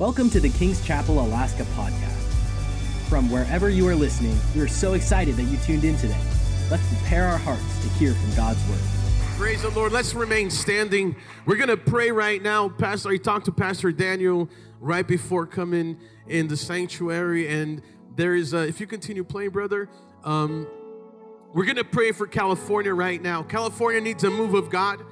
Welcome to the King's Chapel Alaska podcast. From wherever you are listening, we are so excited that you tuned in today. Let's prepare our hearts to hear from God's word. Praise the Lord. Let's remain standing. We're going to pray right now. Pastor, I talked to Pastor Daniel right before coming in the sanctuary, and there is, a, if you continue playing, brother, um, we're going to pray for California right now. California needs a move of God.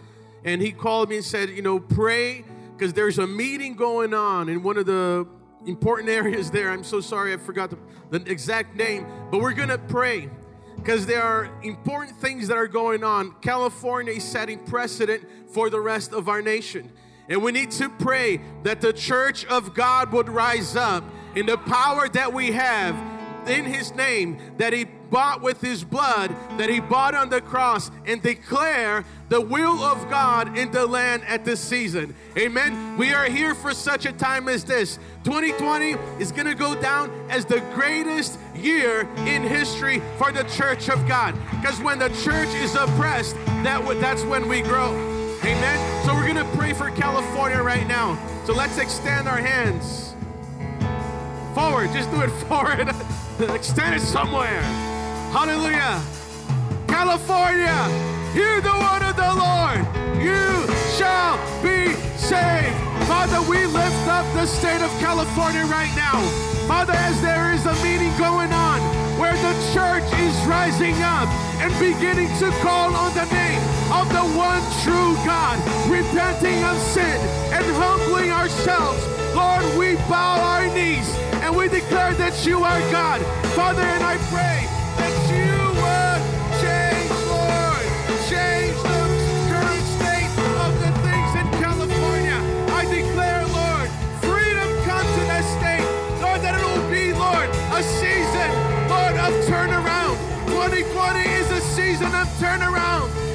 And he called me and said, you know, pray because there's a meeting going on in one of the important areas there. I'm so sorry, I forgot the, the exact name, but we're going to pray because there are important things that are going on. California is setting precedent for the rest of our nation. And we need to pray that the church of God would rise up in the power that we have in his name that he bought with his blood, that he bought on the cross, and declare the will of God in the land at this season. Amen. We are here for such a time as this. 2020 is going to go down as the greatest year in history for the church of God. Because when the church is oppressed, that that's when we grow. Amen. So we're going to pray for California right now. So let's extend our hands forward. Just do it forward. extend it somewhere. Hallelujah. California, hear the word of the Lord. You shall be saved. Father, we lift up the state of California right now. Father, as there is a meeting going on where the church is rising up and beginning to call on the name of the one true God, repenting of sin and humbling ourselves. Lord, we bow our knees and we declare that you are God. Father, and I pray that you would change, Lord. Change the current state of the things in California. I declare, Lord, freedom come to that state. Lord, that it will be, Lord, a season, Lord, of turnaround. 2020 is a season of turnaround.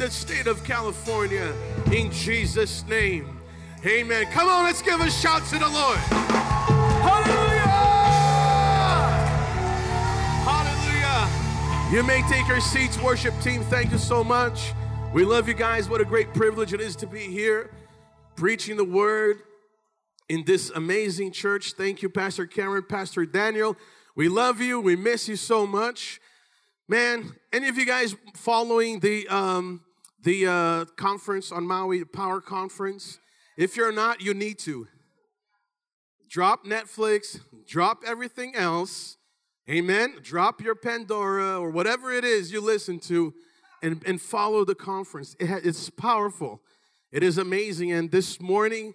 The state of California. In Jesus' name. Amen. Come on, let's give a shout to the Lord. Hallelujah! Hallelujah! You may take your seats, worship team. Thank you so much. We love you guys. What a great privilege it is to be here preaching the word in this amazing church. Thank you, Pastor Cameron, Pastor Daniel. We love you. We miss you so much. Man, any of you guys following the um, the uh, conference on Maui, the Power Conference? If you're not, you need to. Drop Netflix, drop everything else, Amen. Drop your Pandora or whatever it is you listen to and, and follow the conference. It ha- it's powerful. It is amazing. And this morning,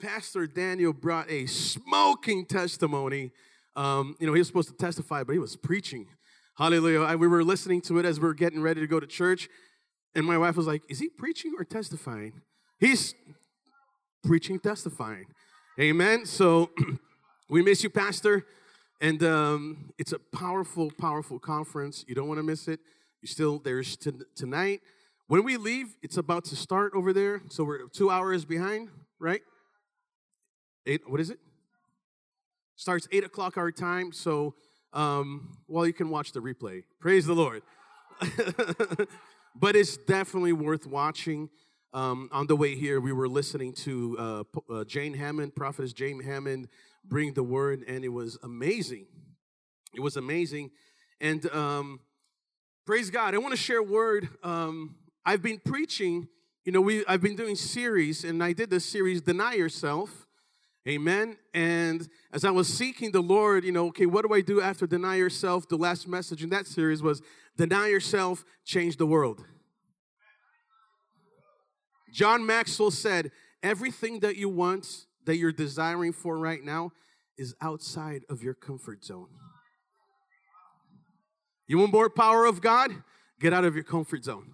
Pastor Daniel brought a smoking testimony. Um, you know, he was supposed to testify, but he was preaching. Hallelujah. I, we were listening to it as we were getting ready to go to church. And my wife was like, Is he preaching or testifying? He's preaching, testifying. Amen. So we miss you, Pastor. And um, it's a powerful, powerful conference. You don't want to miss it. You still, there's t- tonight. When we leave, it's about to start over there. So we're two hours behind, right? Eight, what is it? Starts eight o'clock our time. So, um, well, you can watch the replay. Praise the Lord. but it's definitely worth watching. Um, on the way here, we were listening to uh, uh, Jane Hamon, prophetess Jane Hamon, bring the word, and it was amazing. It was amazing. And um, praise God. I want to share a word. Um, I've been preaching, you know, we I've been doing series, and I did this series, Deny Yourself. Amen. And as I was seeking the Lord, you know, okay, what do I do after deny yourself? The last message in that series was deny yourself, change the world. John Maxwell said, everything that you want that you're desiring for right now is outside of your comfort zone. You want more power of God? Get out of your comfort zone.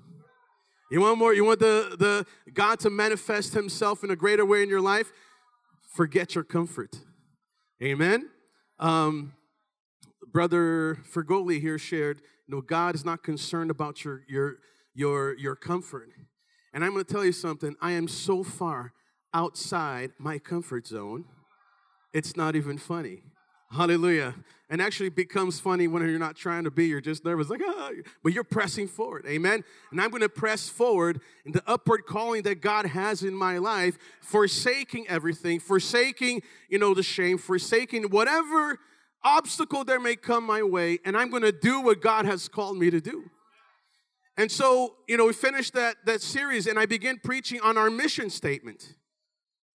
You want more, you want the, the God to manifest himself in a greater way in your life? Forget your comfort. Amen. Um, Brother Fergoli here shared, you know, God is not concerned about your your your your comfort. And I'm going to tell you something. I am so far outside my comfort zone. It's not even funny. Hallelujah. And actually becomes funny when you're not trying to be, you're just nervous, like, ah, but you're pressing forward. Amen. And I'm going to press forward in the upward calling that God has in my life, forsaking everything, forsaking, you know, the shame, forsaking whatever obstacle there may come my way, and I'm going to do what God has called me to do. And so, you know, we finished that, that series, and I began preaching on our mission statement.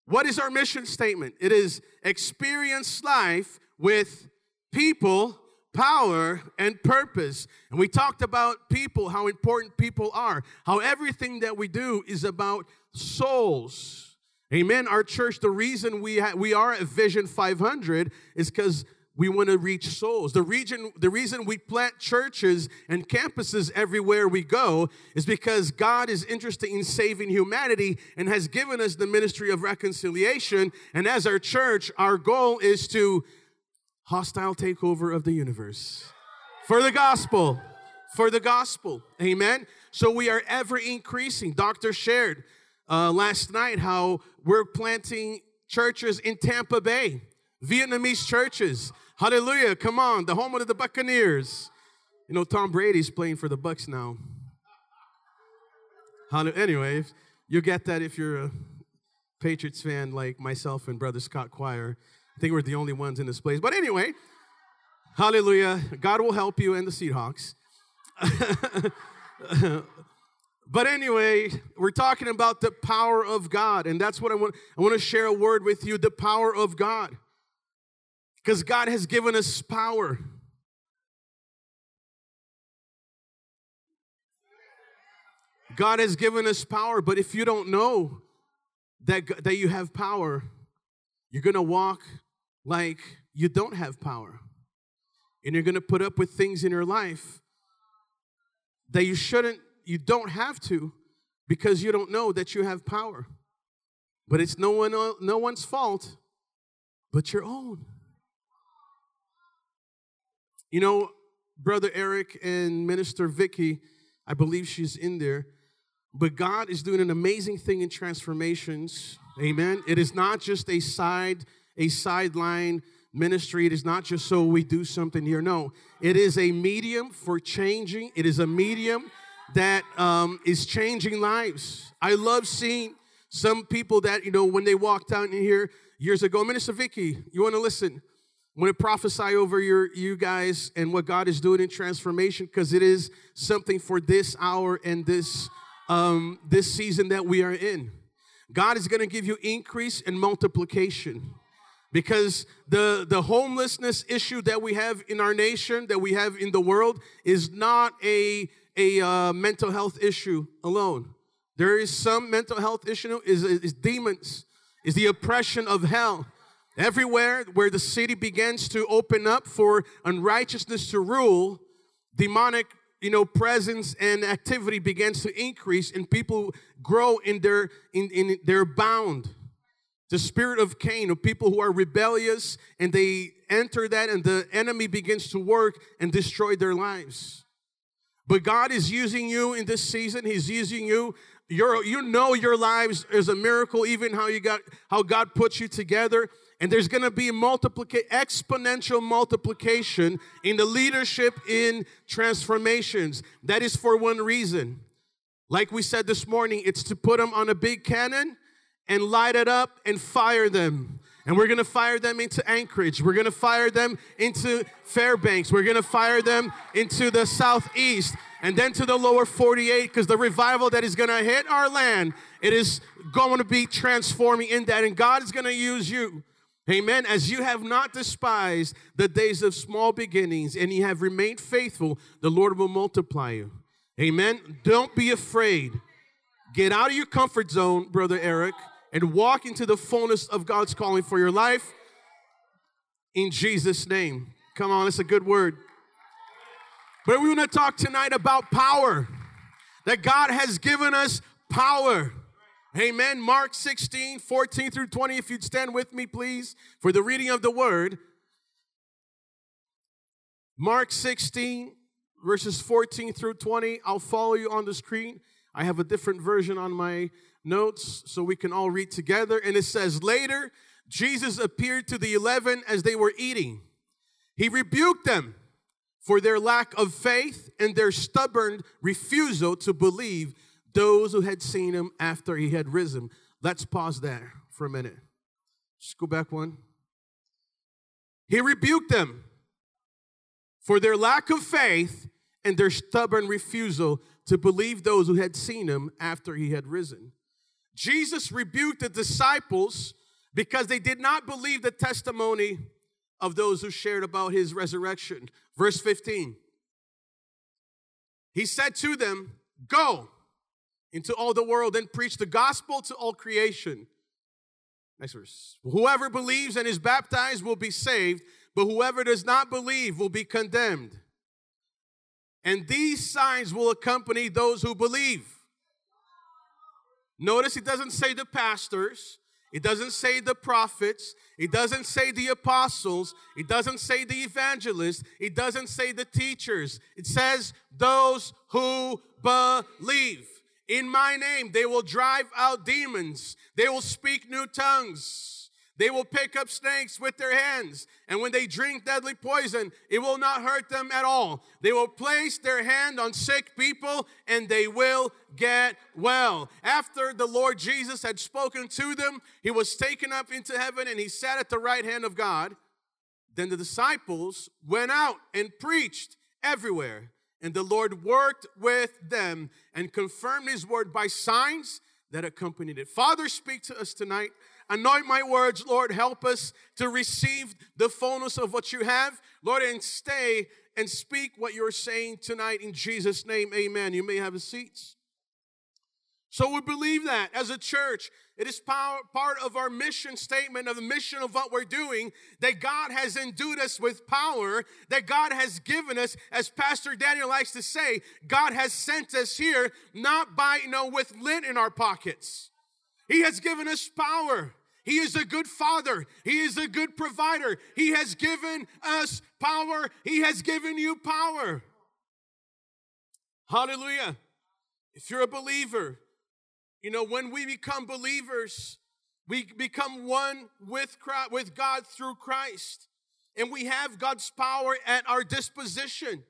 What is our mission statement? It is experience life with people, power, and purpose. And we talked about people, how important people are, how everything that we do is about souls. Amen. Our church, the reason we, ha- we are at Vision 500 is because we want to reach souls. The region, the reason we plant churches and campuses everywhere we go is because God is interested in saving humanity and has given us the ministry of reconciliation. And as our church, our goal is to hostile takeover of the universe for the gospel. For the gospel. Amen. So we are ever increasing. Doctor shared uh, last night how we're planting churches in Tampa Bay, Vietnamese churches. Hallelujah. Come on, the home of the Buccaneers. You know, Tom Brady's playing for the Bucks now. Anyway, you get that if you're a Patriots fan like myself and Brother Scott Choir. I think we're the only ones in this place. But anyway, hallelujah. God will help you and the Seahawks. but anyway, we're talking about the power of God, and that's what I want. I want to share a word with you the power of God. Because God has given us power. God has given us power, but if you don't know that, that you have power, you're gonna walk like you don't have power. And you're going to put up with things in your life that you shouldn't, you don't have to because you don't know that you have power. But it's no, one, no one's fault but your own. You know, Brother Eric and Minister Vicky, I believe she's in there. But God is doing an amazing thing in transformations. Amen. It is not just a side a sideline ministry. It is not just so we do something here. No, it is a medium for changing. It is a medium that um, is changing lives. I love seeing some people that, you know, when they walked out in here years ago, Minister Vicky, you want to listen? I want to prophesy over your you guys and what God is doing in transformation because it is something for this hour and this um, this season that we are in. God is going to give you increase and multiplication because the, the homelessness issue that we have in our nation, that we have in the world, is not a, a uh, mental health issue alone. There is some mental health issue, is, is demons, is the oppression of hell. Everywhere where the city begins to open up for unrighteousness to rule, demonic you know presence and activity begins to increase and people grow in their in, in their bound the spirit of Cain, of people who are rebellious, and they enter that, and the enemy begins to work and destroy their lives. But God is using you in this season. He's using you. You're, you know your lives is a miracle, even how you got how God puts you together. And there's gonna be multiplication, exponential multiplication in the leadership in transformations. That is for one reason. Like we said this morning, it's to put them on a big cannon and light it up and fire them. And we're gonna fire them into Anchorage. We're gonna fire them into Fairbanks. We're gonna fire them into the southeast and then to the lower 48 because the revival that is gonna hit our land, it is going to be transforming in that. And God is gonna use you. Amen. As you have not despised the days of small beginnings and you have remained faithful, the Lord will multiply you. Amen. Don't be afraid. Get out of your comfort zone, Brother Eric and walk into the fullness of God's calling for your life in Jesus' name. Come on, it's a good word. But we want to talk tonight about power. That God has given us power. Amen. Mark 16, 14 through 20. If you'd stand with me, please, for the reading of the word. Mark 16, verses 14 through 20. I'll follow you on the screen. I have a different version on my notes so we can all read together. And it says, Later, Jesus appeared to the eleven as they were eating. He rebuked them for their lack of faith and their stubborn refusal to believe those who had seen him after he had risen. Let's pause there for a minute. Just go back one. He rebuked them for their lack of faith and their stubborn refusal to believe those who had seen him after he had risen. Jesus rebuked the disciples because they did not believe the testimony of those who shared about his resurrection. Verse 15. He said to them, Go into all the world and preach the gospel to all creation. Next verse. Whoever believes and is baptized will be saved, but whoever does not believe will be condemned. And these signs will accompany those who believe. Notice it doesn't say the pastors, it doesn't say the prophets. It doesn't say the apostles. It doesn't say the evangelists. It doesn't say the teachers. It says those who believe. In my name, they will drive out demons. They will speak new tongues. They will pick up snakes with their hands, and when they drink deadly poison, it will not hurt them at all. They will place their hand on sick people, and they will get well. After the Lord Jesus had spoken to them, he was taken up into heaven and he sat at the right hand of God. Then the disciples went out and preached everywhere, and the Lord worked with them and confirmed his word by signs that accompanied it. Father, speak to us tonight. Anoint my words, Lord. Help us to receive the fullness of what you have, Lord, and stay and speak what you're saying tonight in Jesus' name. Amen. You may have a seat. So we believe that as a church, it is power, part of our mission statement of the mission of what we're doing that God has endued us with power, that God has given us, as Pastor Daniel likes to say, God has sent us here not by, you know, with lint in our pockets. He has given us power. He is a good father. He is a good provider. He has given us power. He has given you power. Hallelujah. If you're a believer, you know, when we become believers, we become one with Christ, with God through Christ. And we have God's power at our disposition.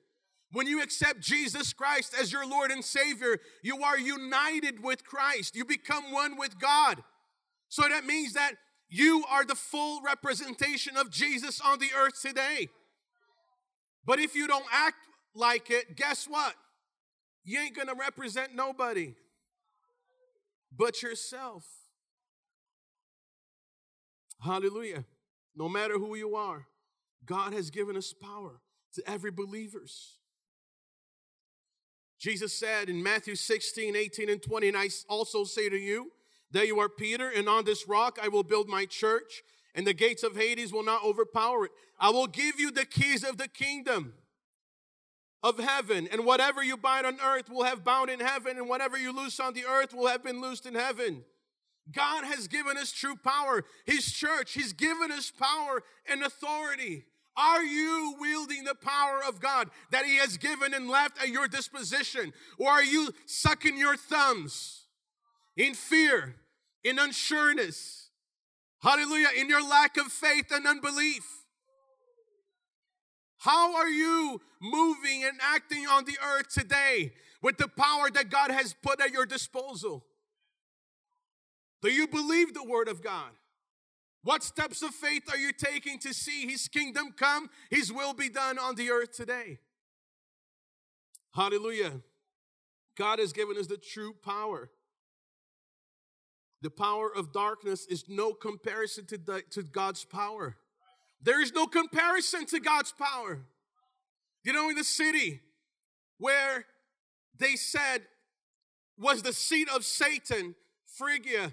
When you accept Jesus Christ as your Lord and Savior, you are united with Christ. You become one with God. So that means that you are the full representation of Jesus on the earth today. But if you don't act like it, guess what? You ain't gonna represent nobody but yourself. Hallelujah. No matter who you are, God has given us power to every believers. Jesus said in Matthew 16, 18, and 20, and I also say to you that you are Peter, and on this rock I will build my church, and the gates of Hades will not overpower it. I will give you the keys of the kingdom of heaven, and whatever you bind on earth will have bound in heaven, and whatever you loose on the earth will have been loosed in heaven. God has given us true power. His church, He's given us power and authority. Are you wielding the power of God that He has given and left at your disposition? Or are you sucking your thumbs in fear, in unsureness? Hallelujah, in your lack of faith and unbelief. How are you moving and acting on the earth today with the power that God has put at your disposal? Do you believe the word of God? What steps of faith are you taking to see His kingdom come, His will be done on the earth today? Hallelujah. God has given us the true power. The power of darkness is no comparison to, the, to God's power. There is no comparison to God's power. You know, in the city where they said was the seat of Satan, Phrygia,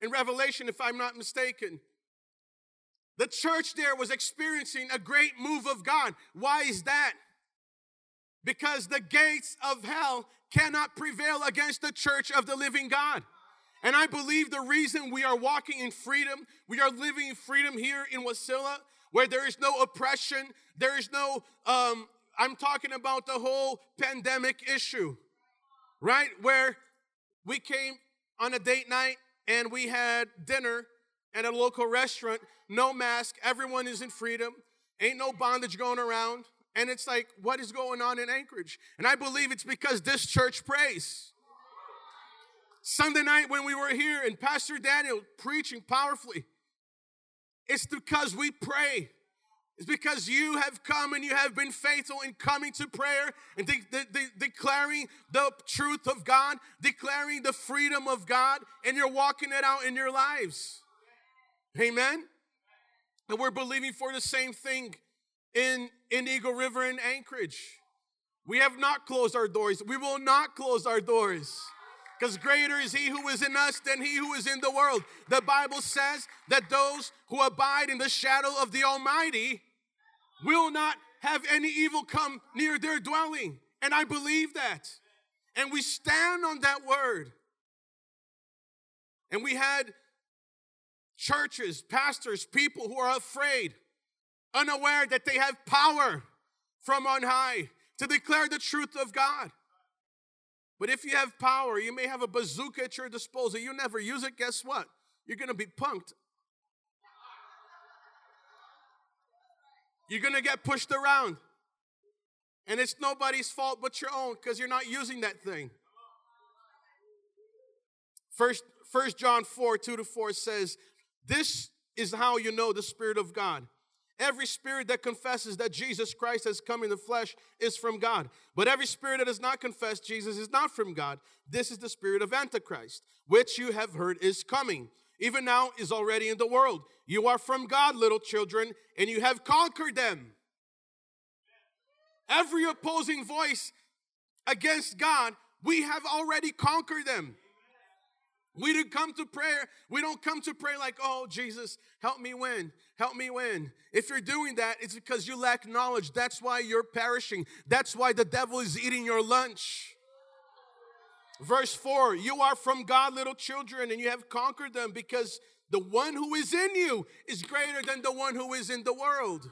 in Revelation, if I'm not mistaken. The church there was experiencing a great move of God. Why is that? Because the gates of hell cannot prevail against the church of the living God. And I believe the reason we are walking in freedom, we are living in freedom here in Wasilla, where there is no oppression, there is no, um, I'm talking about the whole pandemic issue, right? Where we came on a date night and we had dinner at a local restaurant, no mask, everyone is in freedom, ain't no bondage going around. And it's like, what is going on in Anchorage? And I believe it's because this church prays. Sunday night when we were here and Pastor Daniel preaching powerfully, it's because we pray. It's because you have come and you have been faithful in coming to prayer and de- de- de- declaring the truth of God, declaring the freedom of God, and you're walking it out in your lives. Amen. And we're believing for the same thing in, in Eagle River and Anchorage. We have not closed our doors. We will not close our doors. Because greater is he who is in us than he who is in the world. The Bible says that those who abide in the shadow of the Almighty will not have any evil come near their dwelling. And I believe that. And we stand on that word. And we had churches, pastors, people who are afraid, unaware that they have power from on high to declare the truth of God. But if you have power, you may have a bazooka at your disposal. You never use it, guess what? You're going to be punked. You're going to get pushed around. And it's nobody's fault but your own because you're not using that thing. First, First John 4 2 to 4 says, This is how you know the Spirit of God. Every spirit that confesses that Jesus Christ has come in the flesh is from God. But every spirit that does not confess Jesus is not from God. This is the spirit of Antichrist, which you have heard is coming. Even now is already in the world. You are from God, little children, and you have conquered them. Every opposing voice against God, we have already conquered them. We didn't come to prayer. We don't come to pray like, oh, Jesus, help me win. Help me win. If you're doing that, it's because you lack knowledge. That's why you're perishing. That's why the devil is eating your lunch. Verse 4 You are from God, little children, and you have conquered them because the one who is in you is greater than the one who is in the world.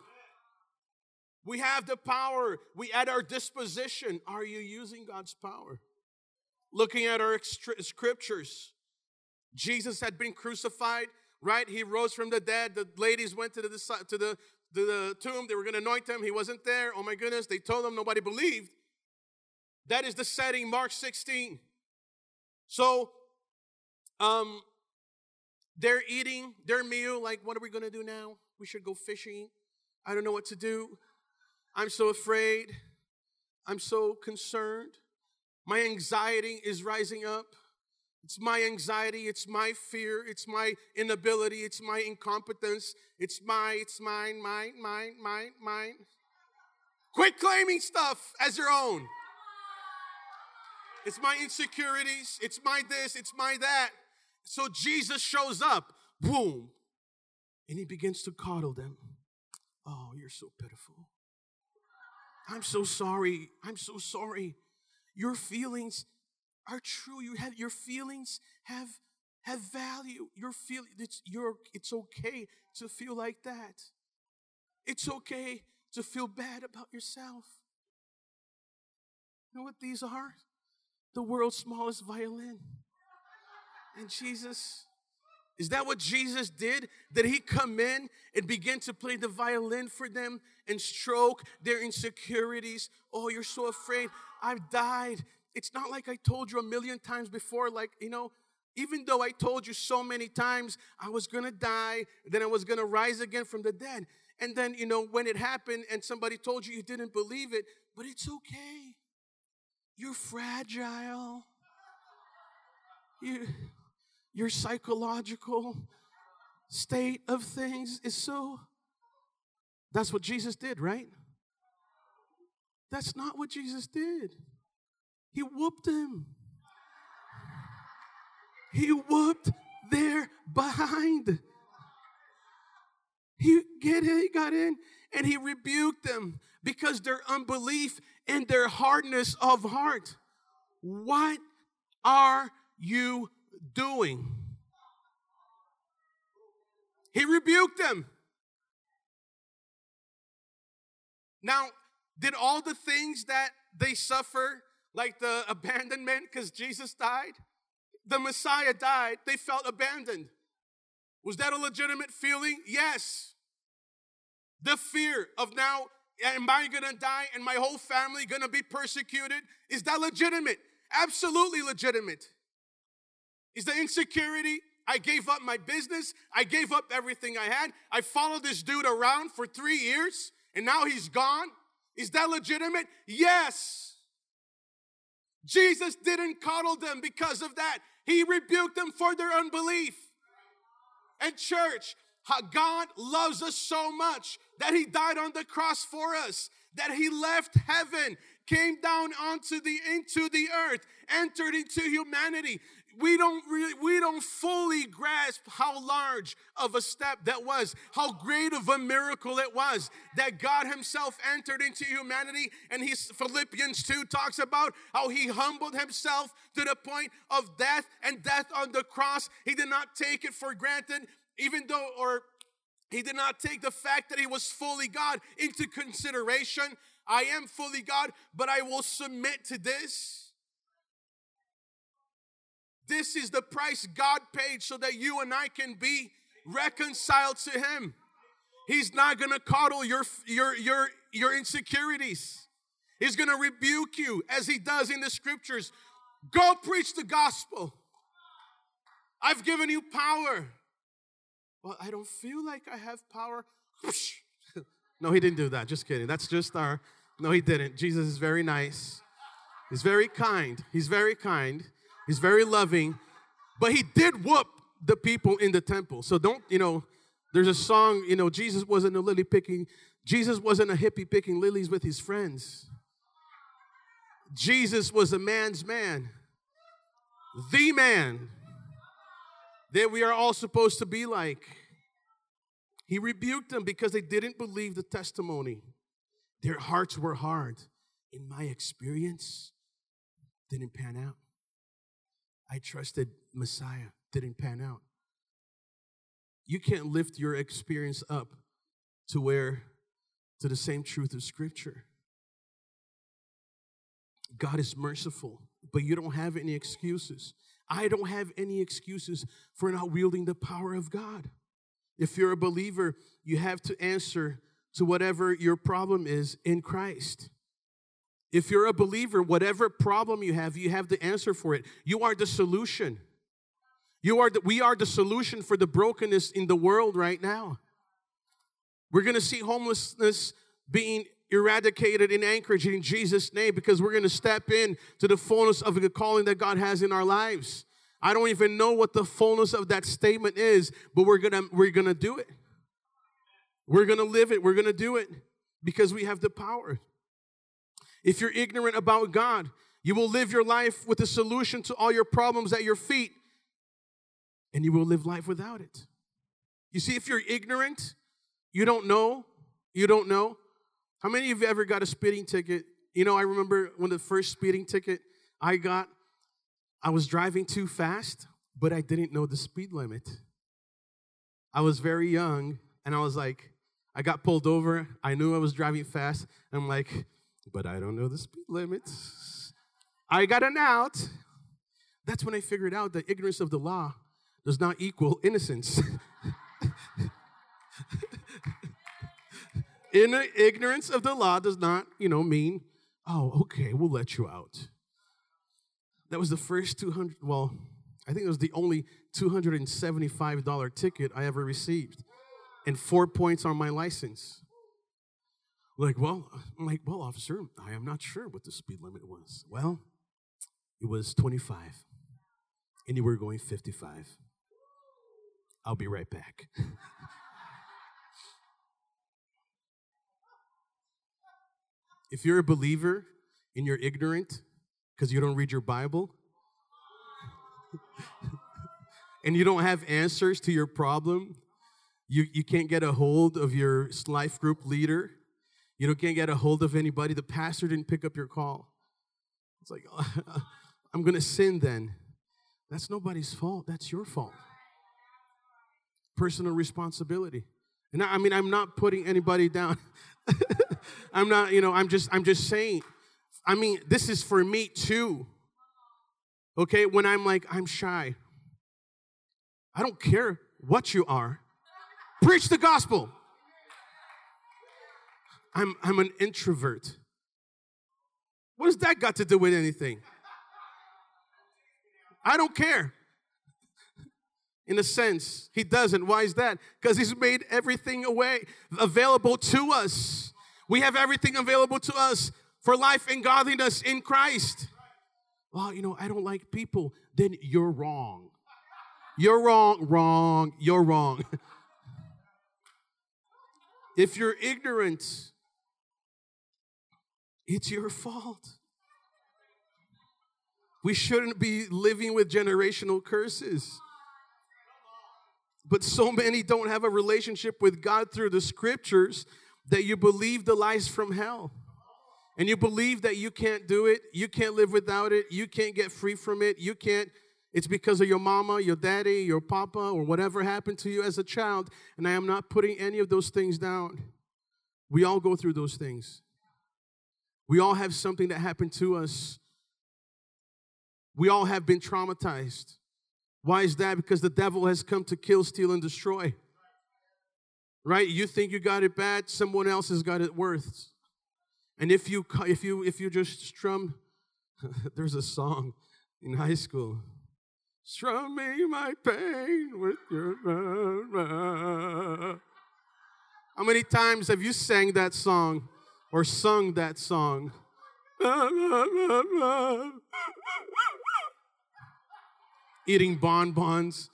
We have the power, we at our disposition. Are you using God's power? Looking at our scriptures, Jesus had been crucified, right? He rose from the dead. The ladies went to the, to the, to the tomb. They were going to anoint him. He wasn't there. Oh my goodness. They told him nobody believed. That is the setting, Mark 16. So, um, they're eating their meal. Like, what are we going to do now? We should go fishing. I don't know what to do. I'm so afraid. I'm so concerned. My anxiety is rising up. It's my anxiety, it's my fear, it's my inability, it's my incompetence, it's my, it's mine, mine, mine, mine, mine. Quit claiming stuff as your own. It's my insecurities, it's my this, it's my that. So Jesus shows up, boom, and he begins to coddle them. Oh, you're so pitiful. I'm so sorry. I'm so sorry. Your feelings are true. You have your feelings have have value. Your feel it's your it's okay to feel like that. It's okay to feel bad about yourself. You know what these are? The world's smallest violin. And Jesus, is that what Jesus did? Did he come in and begin to play the violin for them and stroke their insecurities? Oh, you're so afraid. I've died. It's not like I told you a million times before, like, you know, even though I told you so many times I was gonna die, then I was gonna rise again from the dead. And then, you know, when it happened and somebody told you you didn't believe it, but it's okay. You're fragile. You, your psychological state of things is so. That's what Jesus did, right? That's not what Jesus did. He whooped him. He whooped their behind. He get in, he got in and he rebuked them because their unbelief and their hardness of heart. What are you doing? He rebuked them. Now, did all the things that they suffer, like the abandonment because Jesus died, the Messiah died, they felt abandoned. Was that a legitimate feeling? Yes. The fear of now, am I gonna die and my whole family gonna be persecuted? Is that legitimate? Absolutely legitimate. Is the insecurity? I gave up my business. I gave up everything I had. I followed this dude around for three years and now he's gone. Is that legitimate? Yes. Jesus didn't coddle them because of that. He rebuked them for their unbelief. And, church, God loves us so much that He died on the cross for us, that He left heaven, came down onto the into the earth, entered into humanity, we don't really, we don't fully grasp how large of a step that was, how great of a miracle it was that God Himself entered into humanity. And He's Philippians 2 talks about how He humbled Himself to the point of death and death on the cross. He did not take it for granted, even though, or he did not take the fact that he was fully God into consideration. I am fully God, but I will submit to this. This is the price God paid so that you and I can be reconciled to Him. He's not gonna coddle your, your, your, your insecurities. He's gonna rebuke you as He does in the scriptures. Go preach the gospel. I've given you power. Well, I don't feel like I have power. no, he didn't do that. Just kidding. That's just our. No, he didn't. Jesus is very nice. He's very kind. He's very kind. He's very loving, but he did whoop the people in the temple. So don't, you know, there's a song, you know, Jesus wasn't a lily picking, Jesus wasn't a hippie picking lilies with his friends. Jesus was a man's man, the man that we are all supposed to be like. He rebuked them because they didn't believe the testimony. Their hearts were hard. In my experience, didn't pan out. I trusted Messiah, didn't pan out. You can't lift your experience up to where, to the same truth of Scripture. God is merciful, but you don't have any excuses. I don't have any excuses for not wielding the power of God. If you're a believer, you have to answer to whatever your problem is in Christ. If you're a believer, whatever problem you have, you have the answer for it. You are the solution. You are the, we are the solution for the brokenness in the world right now. We're going to see homelessness being eradicated in Anchorage in Jesus' name because we're going to step in to the fullness of the calling that God has in our lives. I don't even know what the fullness of that statement is, but we're going to we're going to do it. We're going to live it. We're going to do it because we have the power. If you're ignorant about God, you will live your life with a solution to all your problems at your feet, and you will live life without it. You see, if you're ignorant, you don't know, you don't know. How many of you ever got a speeding ticket? You know, I remember when the first speeding ticket I got, I was driving too fast, but I didn't know the speed limit. I was very young, and I was like, I got pulled over. I knew I was driving fast. I'm like, but I don't know the speed limits. I got an out. That's when I figured out that ignorance of the law does not equal innocence. In ignorance of the law does not, you know, mean, oh, okay, we'll let you out. That was the first 200, well, I think it was the only $275 ticket I ever received, and four points on my license. Like, well, I'm like, well, officer, I am not sure what the speed limit was. Well, it was 25, and you were going 55. I'll be right back. if you're a believer and you're ignorant because you don't read your Bible, and you don't have answers to your problem, you, you can't get a hold of your life group leader, you don't can't get a hold of anybody. The pastor didn't pick up your call. It's like, I'm going to sin then. That's nobody's fault. That's your fault. Personal responsibility. And I, I mean, I'm not putting anybody down I'm not, you know, I'm just, I'm just saying. I mean, this is for me too. Okay, when I'm like, I'm shy. I don't care what you are. Preach the gospel. I'm, I'm an introvert. What has that got to do with anything? I don't care. In a sense, he doesn't. Why is that? Because he's made everything away available to us. We have everything available to us for life and godliness in Christ. Well, you know, I don't like people. Then you're wrong. You're wrong, wrong, you're wrong. if you're ignorant, it's your fault. We shouldn't be living with generational curses. But so many don't have a relationship with God through the scriptures that you believe the lies from hell. And you believe that you can't do it, you can't live without it, you can't get free from it, you can't. It's because of your mama, your daddy, your papa, or whatever happened to you as a child. And I am not putting any of those things down. We all go through those things. We all have something that happened to us. We all have been traumatized. Why is that? Because the devil has come to kill, steal, and destroy. Right? You think you got it bad, someone else has got it worse. And if you if you if you just strum, there's a song in high school. Strum me my pain with your love. How many times have you sang that song? Or sung that song. Eating bonbons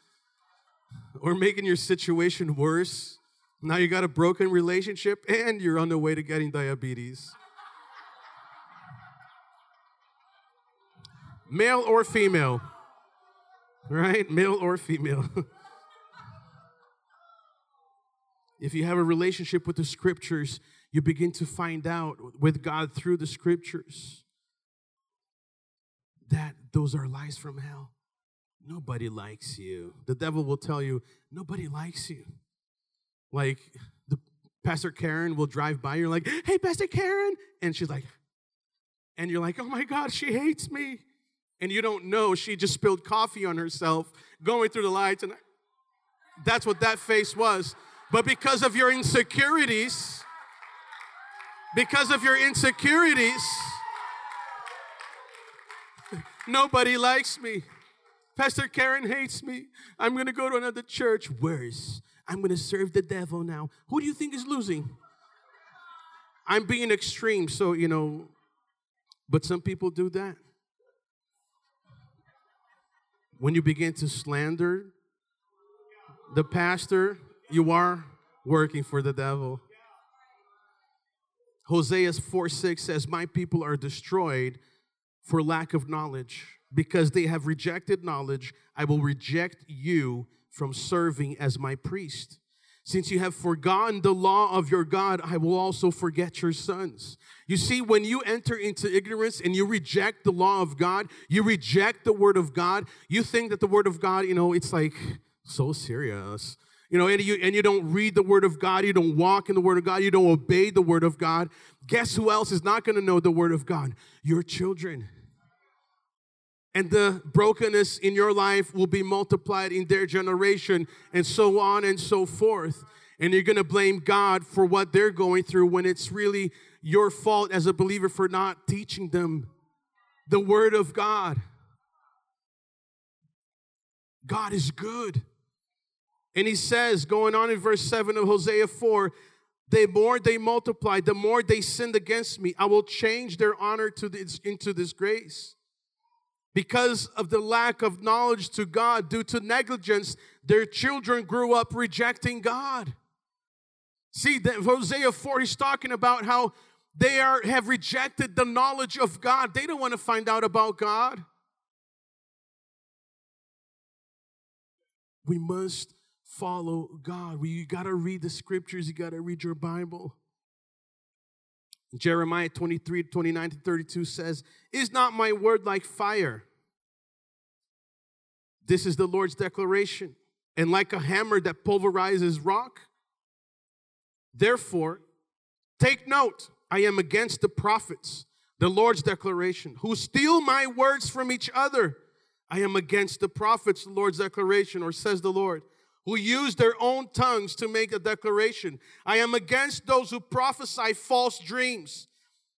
or making your situation worse. Now you got a broken relationship and you're on the way to getting diabetes. Male or female, right? Male or female. if you have a relationship with the scriptures, you begin to find out with God through the scriptures that those are lies from hell. Nobody likes you. The devil will tell you, nobody likes you. Like the Pastor Karen will drive by, you're like, hey, Pastor Karen. And she's like, and you're like, oh my God, she hates me. And you don't know she just spilled coffee on herself going through the lights. And that's what that face was. But because of your insecurities, because of your insecurities. Nobody likes me. Pastor Karen hates me. I'm going to go to another church. Worse, I'm going to serve the devil now. Who do you think is losing? I'm being extreme, so, you know, but some people do that. When you begin to slander the pastor, you are working for the devil. Hosea 4 6 says, My people are destroyed for lack of knowledge. Because they have rejected knowledge, I will reject you from serving as my priest. Since you have forgotten the law of your God, I will also forget your sons. You see, when you enter into ignorance and you reject the law of God, you reject the word of God, you think that the word of God, you know, it's like so serious. You know, and you, and you don't read the Word of God, you don't walk in the Word of God, you don't obey the Word of God. Guess who else is not going to know the Word of God? Your children. And the brokenness in your life will be multiplied in their generation, and so on and so forth. And you're going to blame God for what they're going through when it's really your fault as a believer for not teaching them the Word of God. God is good. And he says, going on in verse 7 of Hosea 4, the more they multiply, the more they sinned against me. I will change their honor to this, into disgrace. Because of the lack of knowledge to God, due to negligence, their children grew up rejecting God. See, that Hosea 4, he's talking about how they are have rejected the knowledge of God. They don't want to find out about God. We must follow God. You got to read the scriptures, you got to read your Bible. Jeremiah 23, 29 to 32 says, Is not my word like fire? This is the Lord's declaration. And like a hammer that pulverizes rock. Therefore, Take note, I am against the prophets, the Lord's declaration, who steal my words from each other. I am against the prophets, the Lord's declaration, or says the Lord, who use their own tongues to make a declaration. I am against those who prophesy false dreams.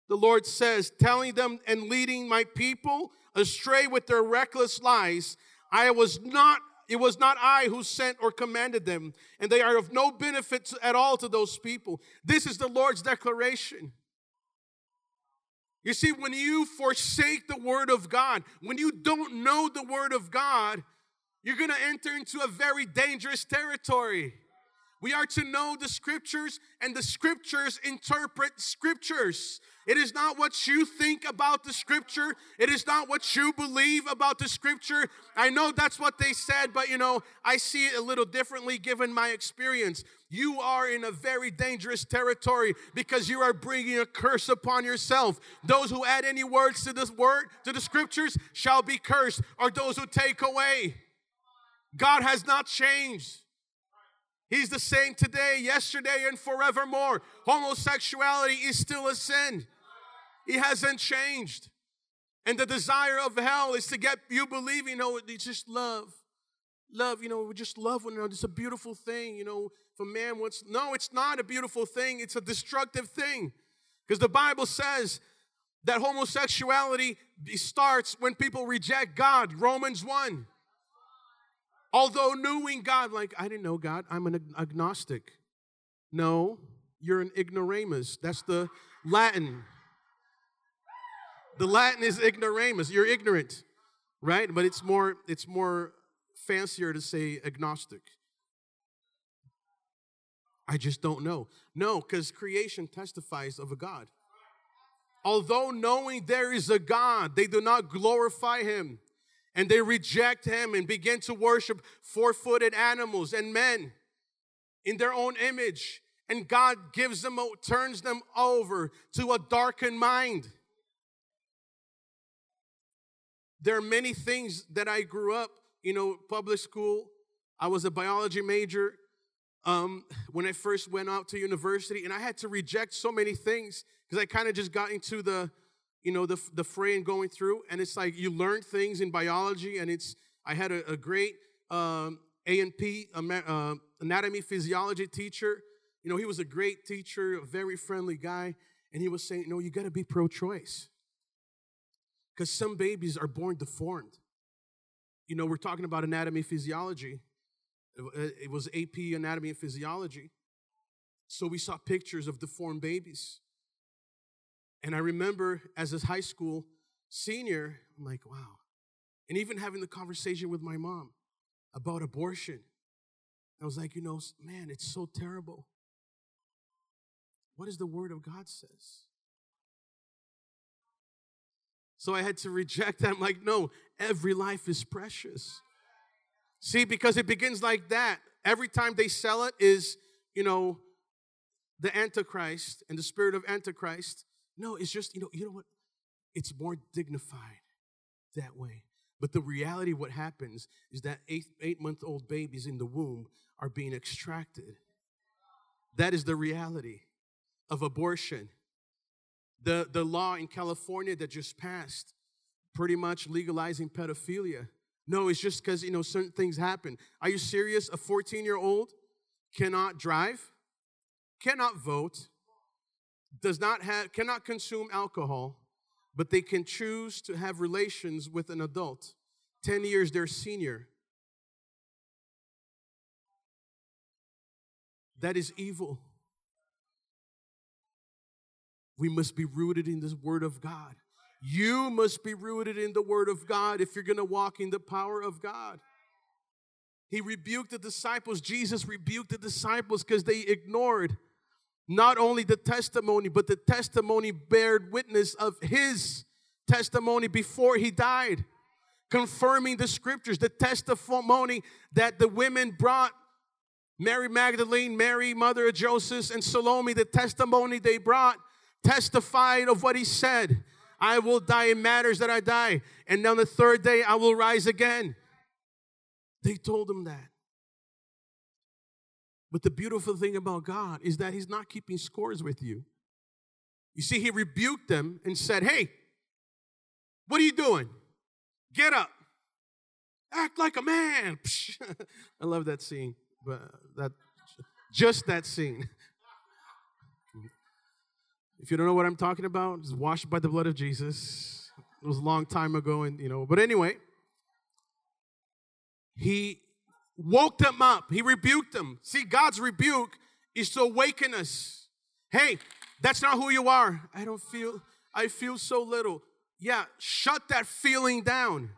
The Lord says, telling them and leading my people astray with their reckless lies. I was not it was not I who sent or commanded them, and they are of no benefit at all to those people. This is the Lord's declaration. You see, when you forsake the Word of God, when you don't know the Word of God, you're going to enter into a very dangerous territory. We are to know the scriptures, and the scriptures interpret scriptures. It is not what you think about the scripture. It is not what you believe about the scripture. I know that's what they said, but you know, I see it a little differently given my experience. You are in a very dangerous territory because you are bringing a curse upon yourself. Those who add any words to this word, to the scriptures, shall be cursed, or those who take away. God has not changed. He's the same today, yesterday, and forevermore. Homosexuality is still a sin. He hasn't changed. And the desire of hell is to get you believing, you know, it's just love. Love, you know, we just love one another. It's a beautiful thing, you know, for man wants. No, it's not a beautiful thing. It's a destructive thing. Because the Bible says that homosexuality starts when people reject God. Romans 1. Although knowing God, like, I didn't know God, I'm an agnostic. No, you're an ignoramus. That's the Latin. The Latin is ignoramus. You're ignorant, right? But it's more it's more fancier to say agnostic. I just don't know. No, because creation testifies of a God. Although knowing there is a God, they do not glorify him and they reject him and begin to worship four footed animals and men in their own image. And God gives them, turns them over to a darkened mind. There are many things that I grew up, you know, public school. I was a biology major um, when I first went out to university, and I had to reject so many things because I kind of just got into the, you know, the, the fray and going through. And it's like you learn things in biology, and it's, I had a, a great um, A&P, uh, anatomy physiology teacher. You know, he was a great teacher, a very friendly guy, and he was saying, no, you got to be pro choice because some babies are born deformed. You know, we're talking about anatomy physiology. It was AP anatomy and physiology. So we saw pictures of deformed babies. And I remember as a high school senior, I'm like, wow. And even having the conversation with my mom about abortion. I was like, you know, man, it's so terrible. What does the word of God says? So I had to reject that. I'm like, no, every life is precious. See, because it begins like that. Every time they sell it is, you know, the Antichrist and the spirit of Antichrist. No, it's just, you know, you know what? It's more dignified that way. But the reality, what happens is that eight, eight month old babies in the womb are being extracted. That is the reality of abortion. The, the law in California that just passed, pretty much legalizing pedophilia. No, it's just because, you know, certain things happen. Are you serious? A 14 year old cannot drive, cannot vote, does not have, cannot consume alcohol, but they can choose to have relations with an adult. 10 years their senior. That is evil. We must be rooted in this Word of God. You must be rooted in the Word of God if you're going to walk in the power of God. He rebuked the disciples. Jesus rebuked the disciples because they ignored not only the testimony, but the testimony bared witness of his testimony before he died, confirming the scriptures, the testimony that the women brought. Mary Magdalene, Mary, mother of Joseph, and Salome, the testimony they brought testified of what he said. I will die, it matters that I die. And on the third day, I will rise again. They told him that. But the beautiful thing about God is that He's not keeping scores with you. You see, he rebuked them and said, Hey, what are you doing? Get up. Act like a man. I love that scene, but uh, that just that scene. If you don't know what I'm talking about, it's washed by the blood of Jesus. It was a long time ago, and you know, but anyway, he woke them up. He rebuked them. See, God's rebuke is to awaken us. Hey, that's not who you are. I don't feel, I feel so little. Yeah, shut that feeling down.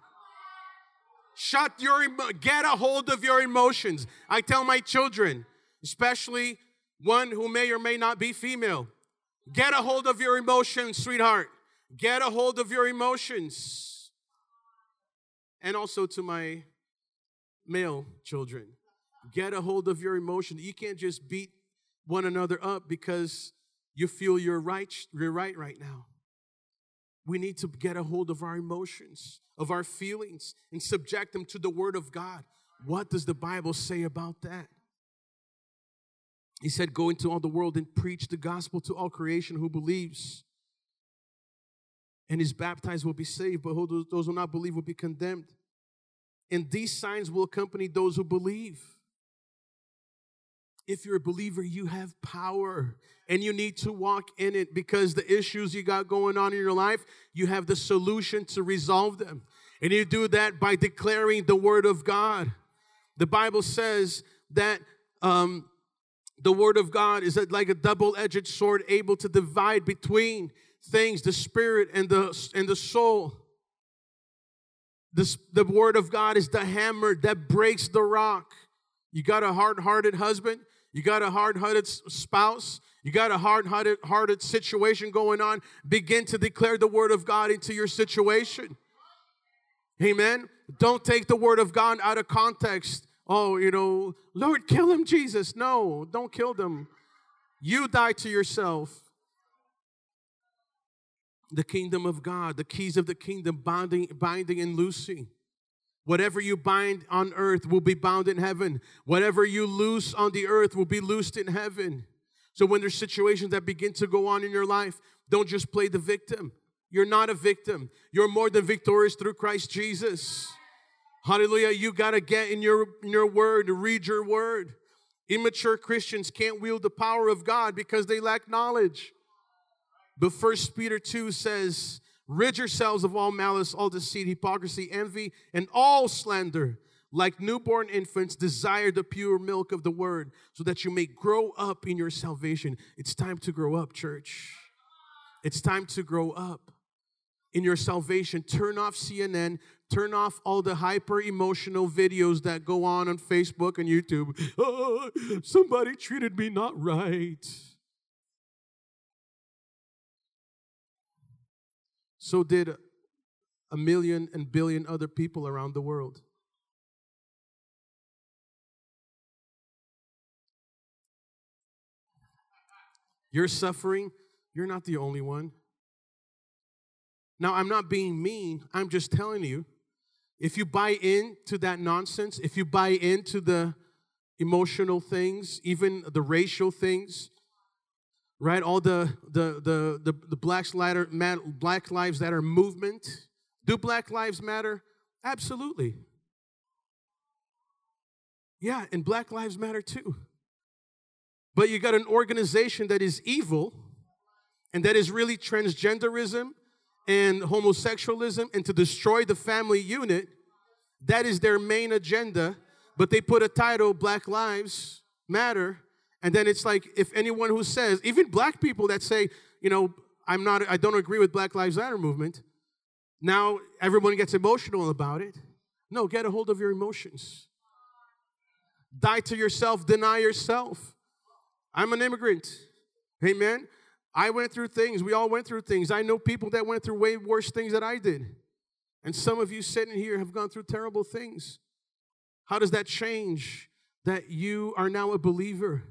Shut your, get a hold of your emotions. I tell my children, especially one who may or may not be female, get a hold of your emotions, sweetheart. Get a hold of your emotions. And also to my male children, get a hold of your emotions. You can't just beat one another up because you feel you're right, you're right right now. We need to get a hold of our emotions, of our feelings, and subject them to the Word of God. What does the Bible say about that? He said, Go into all the world and preach the gospel to all creation who believes and is baptized will be saved, but those who not believe will be condemned. And these signs will accompany those who believe. If you're a believer, you have power and you need to walk in it because the issues you got going on in your life, you have the solution to resolve them. And you do that by declaring the word of God. The Bible says that um, the word of God is like a double edged sword, able to divide between things, the spirit and the, and the soul. This, the word of God is the hammer that breaks the rock. You got a hard hearted husband, you got a hard hearted spouse, you got a hard hearted situation going on. Begin to declare the word of God into your situation. Amen. Don't take the word of God out of context. Oh, you know, Lord, kill him, Jesus. No, don't kill them. You die to yourself the kingdom of God, the keys of the kingdom, binding, binding and loosing. Whatever you bind on earth will be bound in heaven. Whatever you loose on the earth will be loosed in heaven. So when there's situations that begin to go on in your life, don't just play the victim. You're not a victim. You're more than victorious through Christ Jesus. Hallelujah. You got to get in your, in your word, read your word. Immature Christians can't wield the power of God because they lack knowledge. But First Peter 2 says, Rid yourselves of all malice, all deceit, hypocrisy, envy, and all slander. Like newborn infants, desire the pure milk of the word so that you may grow up in your salvation. It's time to grow up, church. It's time to grow up in your salvation. Turn off CNN, turn off all the hyper emotional videos that go on on Facebook and YouTube. Oh, somebody treated me not right. So did a million and billion other people around the world. You're suffering, you're not the only one. Now, I'm not being mean, I'm just telling you if you buy into that nonsense, if you buy into the emotional things, even the racial things, right? All the the the the, the Black, Black Lives Matter movement. Do Black Lives Matter? Absolutely. Yeah, and Black Lives Matter too. But you got an organization that is evil and that is really transgenderism and homosexualism and to destroy the family unit. That is their main agenda. But they put a title, Black Lives Matter, and then it's like if anyone who says, even black people that say, you know, I'm not, I don't agree with Black Lives Matter movement, now everyone gets emotional about it. No, get a hold of your emotions. Die to yourself, deny yourself. I'm an immigrant. Amen. I went through things. We all went through things. I know people that went through way worse things than I did. And some of you sitting here have gone through terrible things. How does that change that you are now a believer?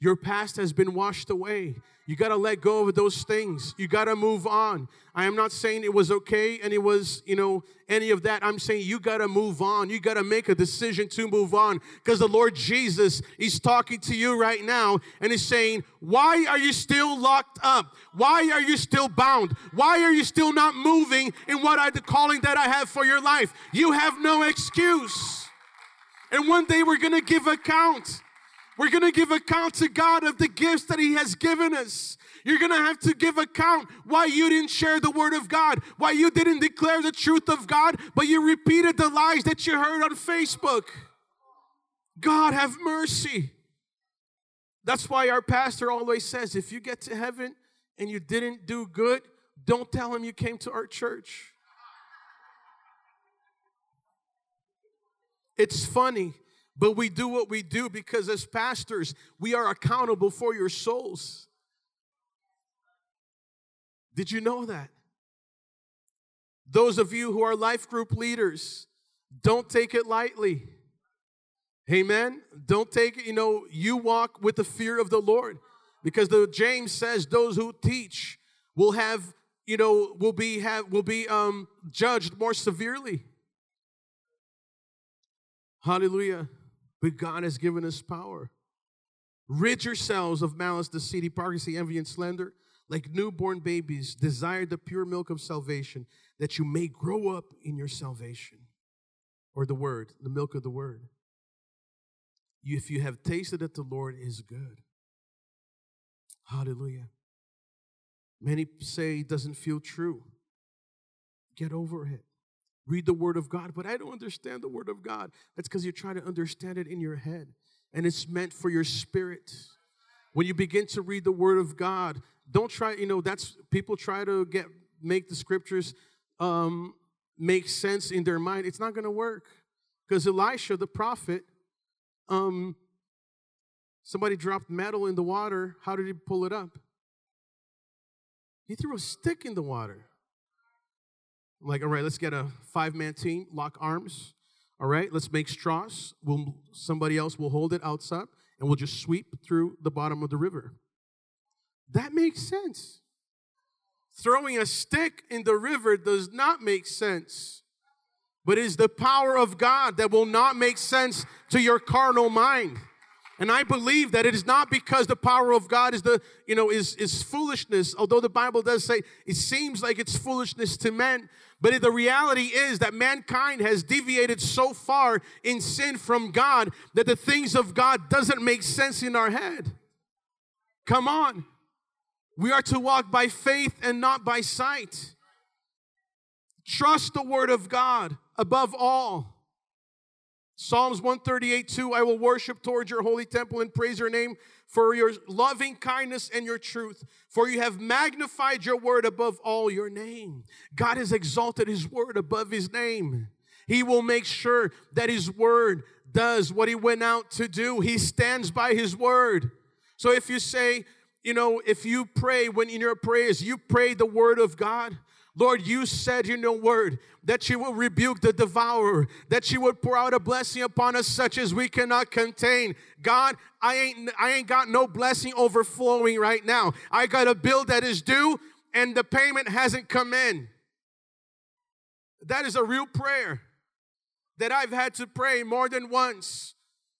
Your past has been washed away. You got to let go of those things. You got to move on. I am not saying it was okay and it was, you know, any of that. I'm saying you got to move on. You got to make a decision to move on because the Lord Jesus is talking to you right now and is saying, Why are you still locked up? Why are you still bound? Why are you still not moving in what I, the calling that I have for your life? You have no excuse. And one day we're going to give account. We're going to give account to God of the gifts that He has given us. You're going to have to give account why you didn't share the word of God, why you didn't declare the truth of God, but you repeated the lies that you heard on Facebook. God have mercy. That's why our pastor always says if you get to heaven and you didn't do good, don't tell him you came to our church. It's funny but we do what we do because as pastors, we are accountable for your souls. Did you know that? Those of you who are life group leaders, don't take it lightly. Amen. Don't take it, you know, you walk with the fear of the Lord because the James says those who teach will have, you know, will be have will be um judged more severely. Hallelujah. But God has given us power. Rid yourselves of malice, deceit, hypocrisy, envy, and slander. Like newborn babies, desire the pure milk of salvation, that you may grow up in your salvation. Or the word, the milk of the word. If you have tasted that the Lord is good. Hallelujah. Many say it doesn't feel true. Get over it read the Word of God, but I don't understand the Word of God. That's because you're trying to understand it in your head, and it's meant for your spirit. When you begin to read the Word of God, don't try, you know, that's people try to get make the scriptures um, make sense in their mind. It's not going to work because Elisha, the prophet, um, somebody dropped metal in the water. How did he pull it up? He threw a stick in the water. I'm like, all right, let's get a five man team, lock arms. All right, let's make straws. We'll, somebody else will hold it outside and we'll just sweep through the bottom of the river. That makes sense. Throwing a stick in the river does not make sense, but it is the power of God that will not make sense to your carnal mind. And I believe that it is not because the power of God is the, you know, is, is foolishness, although the Bible does say it seems like it's foolishness to men. But the reality is that mankind has deviated so far in sin from God that the things of God doesn't make sense in our head. Come on. We are to walk by faith and not by sight. Trust the word of God above all. Psalms 138 2 I will worship towards your holy temple and praise your name for your loving kindness and your truth. For you have magnified your word above all your name. God has exalted his word above his name. He will make sure that his word does what he went out to do. He stands by his word. So if you say, you know, if you pray when in your prayers, you pray the word of God, Lord, you said in your word that you will rebuke the devourer, that you would pour out a blessing upon us such as we cannot contain. God, I ain't I ain't got no blessing overflowing right now. I got a bill that is due and the payment hasn't come in. That is a real prayer that I've had to pray more than once.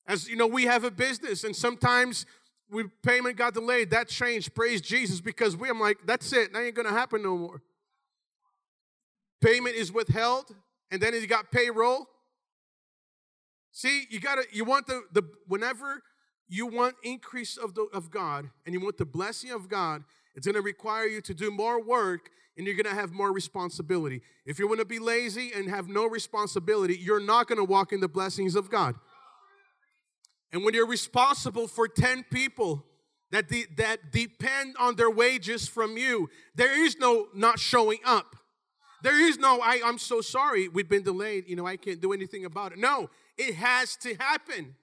As you know, we have a business and sometimes we payment got delayed. That changed. Praise Jesus because we I'm like, that's it. That ain't gonna happen no more payment is withheld, and then you got payroll. See, you gotta you want the the whenever you want increase of the of God and you want the blessing of God, it's gonna require you to do more work and you're gonna have more responsibility. If you want to be lazy and have no responsibility, you're not gonna walk in the blessings of God. And when you're responsible for 10 people that, de- that depend on their wages from you, there is no not showing up. There is no, I, I'm so sorry, we've been delayed, you know, I can't do anything about it. No, it has to happen.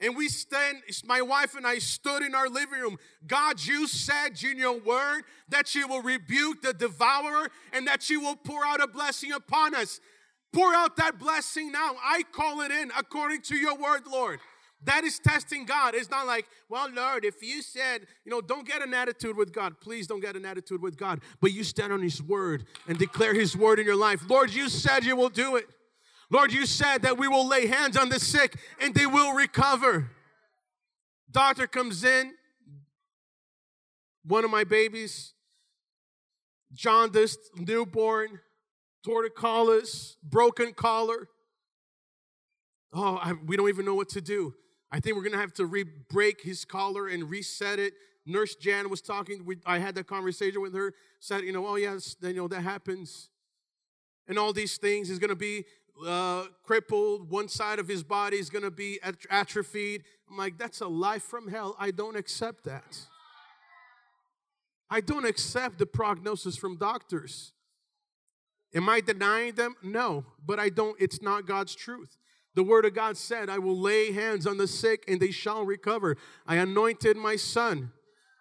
And we stand, my wife and I stood in our living room. God, you said in your word that you will rebuke the devourer and that you will pour out a blessing upon us. Pour out that blessing now. I call it in according to your word, Lord. That is testing God. It's not like, well, Lord, if you said, you know, don't get an attitude with God. Please don't get an attitude with God. But you stand on His word and declare His word in your life. Lord, you said you will do it. Lord, you said that we will lay hands on the sick and they will recover. Doctor comes in, one of my babies, jaundiced, newborn, torticollis, broken collar. Oh, I, we don't even know what to do. I think we're gonna have to re-break his collar and reset it. Nurse Jan was talking. We, I had that conversation with her. Said, you know, oh yes, you know that happens, and all these things. He's gonna be uh, crippled. One side of his body is gonna be atrophied. I'm like, that's a life from hell. I don't accept that. I don't accept the prognosis from doctors. Am I denying them? No, but I don't, it's not God's truth. The word of God said, I will lay hands on the sick and they shall recover. I anointed my son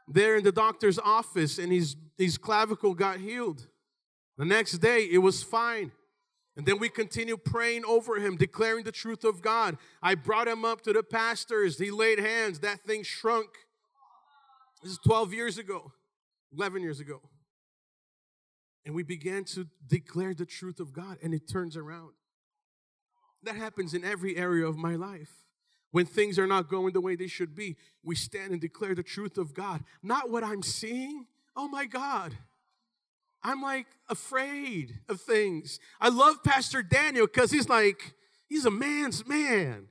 there in the doctor's office and his, his clavicle got healed. The next day, it was fine. And then we continued praying over him, declaring the truth of God. I brought him up to the pastors. He laid hands. That thing shrunk. This is 12 years ago. 11 years ago. And we began to declare the truth of God, and it turns around. That happens in every area of my life. When things are not going the way they should be, we stand and declare the truth of God. Not what I'm seeing. Oh my God. I'm like afraid of things. I love Pastor Daniel because he's like, he's a man's man.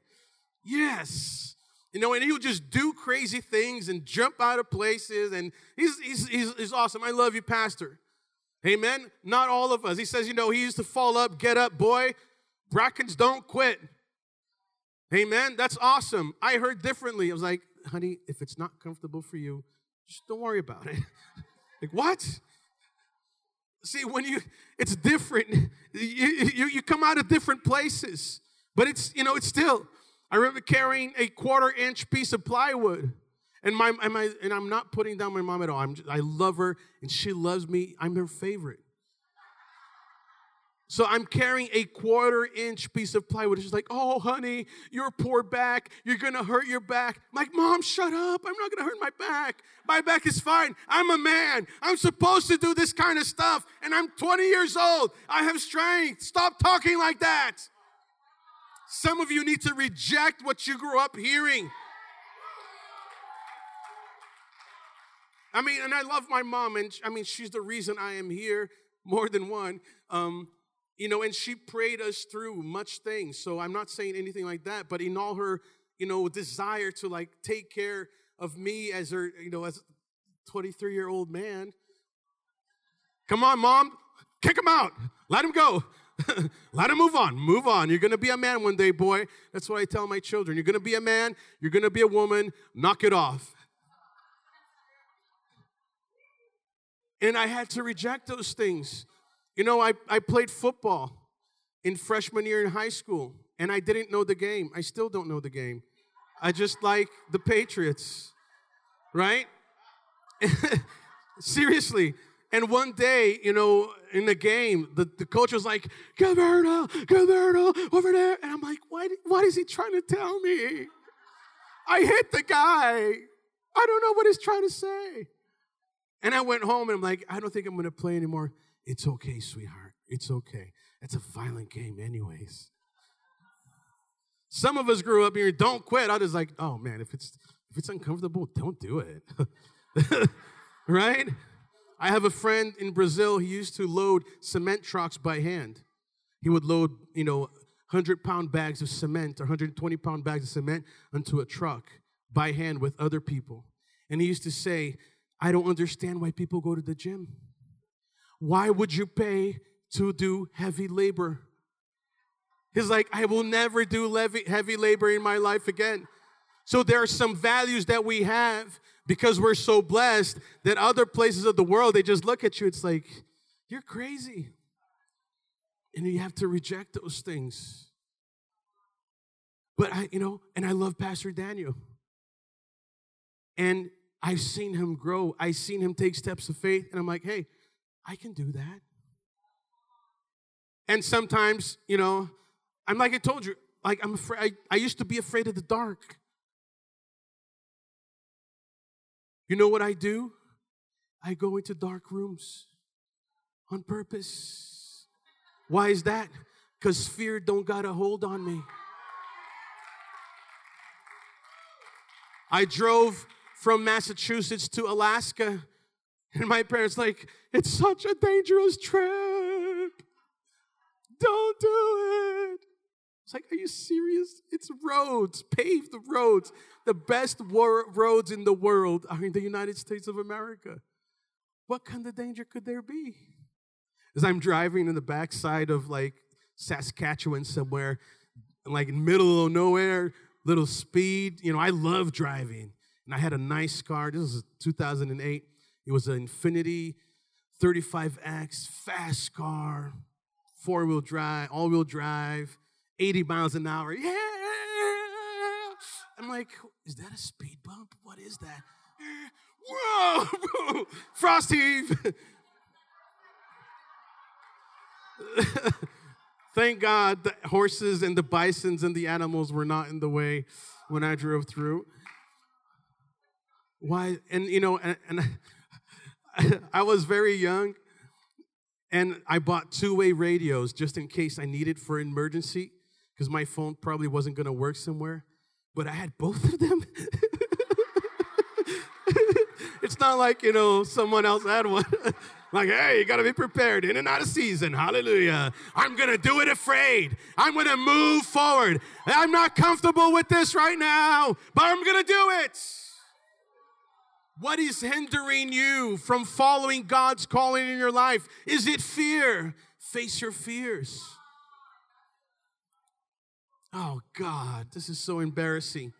Yes. You know, and he'll just do crazy things and jump out of places. And he's, he's, he's, he's awesome. I love you, Pastor. Amen. Not all of us. He says, you know, he used to fall up, get up, boy. Brackens don't quit. Amen. That's awesome. I heard differently. I was like, honey, if it's not comfortable for you, just don't worry about it. like, what? See, when you, it's different. You, you, you come out of different places, but it's, you know, it's still, I remember carrying a quarter inch piece of plywood. And my, and, my, and I'm not putting down my mom at all. I'm just, I love her and she loves me. I'm her favorite. So I'm carrying a quarter inch piece of plywood. She's like, oh, honey, your poor back. You're going to hurt your back. I'm like, mom, shut up. I'm not going to hurt my back. My back is fine. I'm a man. I'm supposed to do this kind of stuff. And I'm 20 years old. I have strength. Stop talking like that. Some of you need to reject what you grew up hearing. I mean, and I love my mom, and I mean, she's the reason I am here more than one. Um, you know, and she prayed us through much things. So I'm not saying anything like that, but in all her, you know, desire to like take care of me as her, you know, as a 23 year old man. Come on, mom, kick him out, let him go. Let him move on. Move on. You're going to be a man one day, boy. That's what I tell my children. You're going to be a man. You're going to be a woman. Knock it off. And I had to reject those things. You know, I, I played football in freshman year in high school, and I didn't know the game. I still don't know the game. I just like the Patriots, right? Seriously, and one day, you know, in the game, the, the coach was like, Gilberto, Gilberto, over there. And I'm like, what, what is he trying to tell me? I hit the guy. I don't know what he's trying to say. And I went home and I'm like, I don't think I'm going to play anymore. It's okay, sweetheart. It's okay. It's a violent game, anyways. Some of us grew up here, don't quit. I was like, oh man, if it's if it's uncomfortable, don't do it. right? I have a friend in Brazil, he used to load cement trucks by hand. He would load, you know, 100 pound bags of cement or 120 pound bags of cement onto a truck by hand with other people. And he used to say, I don't understand why people go to the gym. Why would you pay to do heavy labor? He's like, I will never do heavy labor in my life again. So there are some values that we have because we're so blessed that other places of the world, they just look at you. It's like, you're crazy. And you have to reject those things. But I, you know, and I love Pastor Daniel. And I've seen him grow. I've seen him take steps of faith. And I'm like, hey, I can do that. And sometimes, you know, I'm like I told you, like I'm afraid, I, I used to be afraid of the dark. You know what I do? I go into dark rooms on purpose. Why is that? Because fear don't got a hold on me. I drove from Massachusetts to Alaska and my parents like, it's such a dangerous trip. Don't do it. It's like, are you serious? It's roads, paved roads. The best roads in the world are in the United States of America. What kind of danger could there be? As I'm driving in the backside of like Saskatchewan somewhere, like in middle of nowhere, little speed. You know, I love driving. And I had a nice car. This was 2008. It was an Infiniti 35X, fast car, four wheel drive, all wheel drive, 80 miles an hour. Yeah. I'm like, is that a speed bump? What is that? Whoa, Frosty. Thank God the horses and the bisons and the animals were not in the way when I drove through. Why? And you know, and, and I was very young, and I bought two-way radios just in case I needed for emergency, because my phone probably wasn't going to work somewhere. But I had both of them. it's not like you know someone else had one. Like, hey, you got to be prepared in and out of season. Hallelujah. I'm going to do it afraid. I'm going to move forward. I'm not comfortable with this right now, but I'm going to do it. What is hindering you from following God's calling in your life? Is it fear? Face your fears. Oh, God, this is so embarrassing.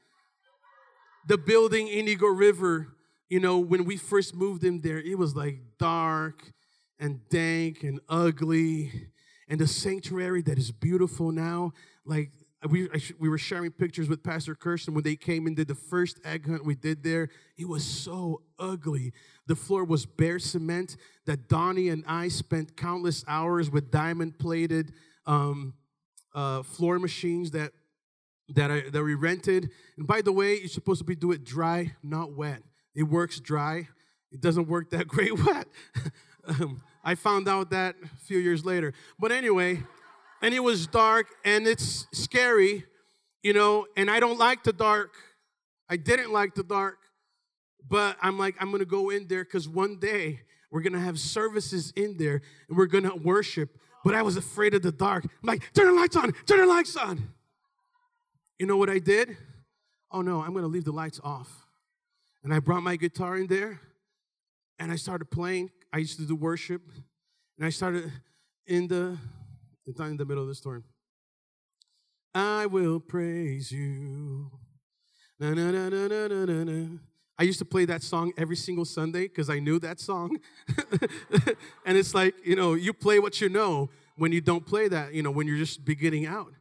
The building Indigo River you know, when we first moved in there, it was like dark and dank and ugly. And the sanctuary that is beautiful now, like we, we were sharing pictures with Pastor Kirsten when they came and did the first egg hunt we did there. It was so ugly. The floor was bare cement that Donnie and I spent countless hours with diamond plated um, uh, floor machines that, that, I, that we rented. And by the way, you're supposed to be do it dry, not wet. It works dry. It doesn't work that great wet. um, I found out that a few years later. But anyway, and it was dark and it's scary, you know, and I don't like the dark. I didn't like the dark. But I'm like, I'm gonna go in there because one day we're gonna have services in there and we're gonna worship. But I was afraid of the dark. I'm like, turn the lights on, turn the lights on. You know what I did? Oh no, I'm gonna leave the lights off. And I brought my guitar in there and I started playing. I used to do worship. And I started in the, it's not in the middle of the storm. I will praise you. Na, na, na, na, na, na, na. I used to play that song every single Sunday because I knew that song. and it's like, you know, you play what you know when you don't play that, you know, when you're just beginning out.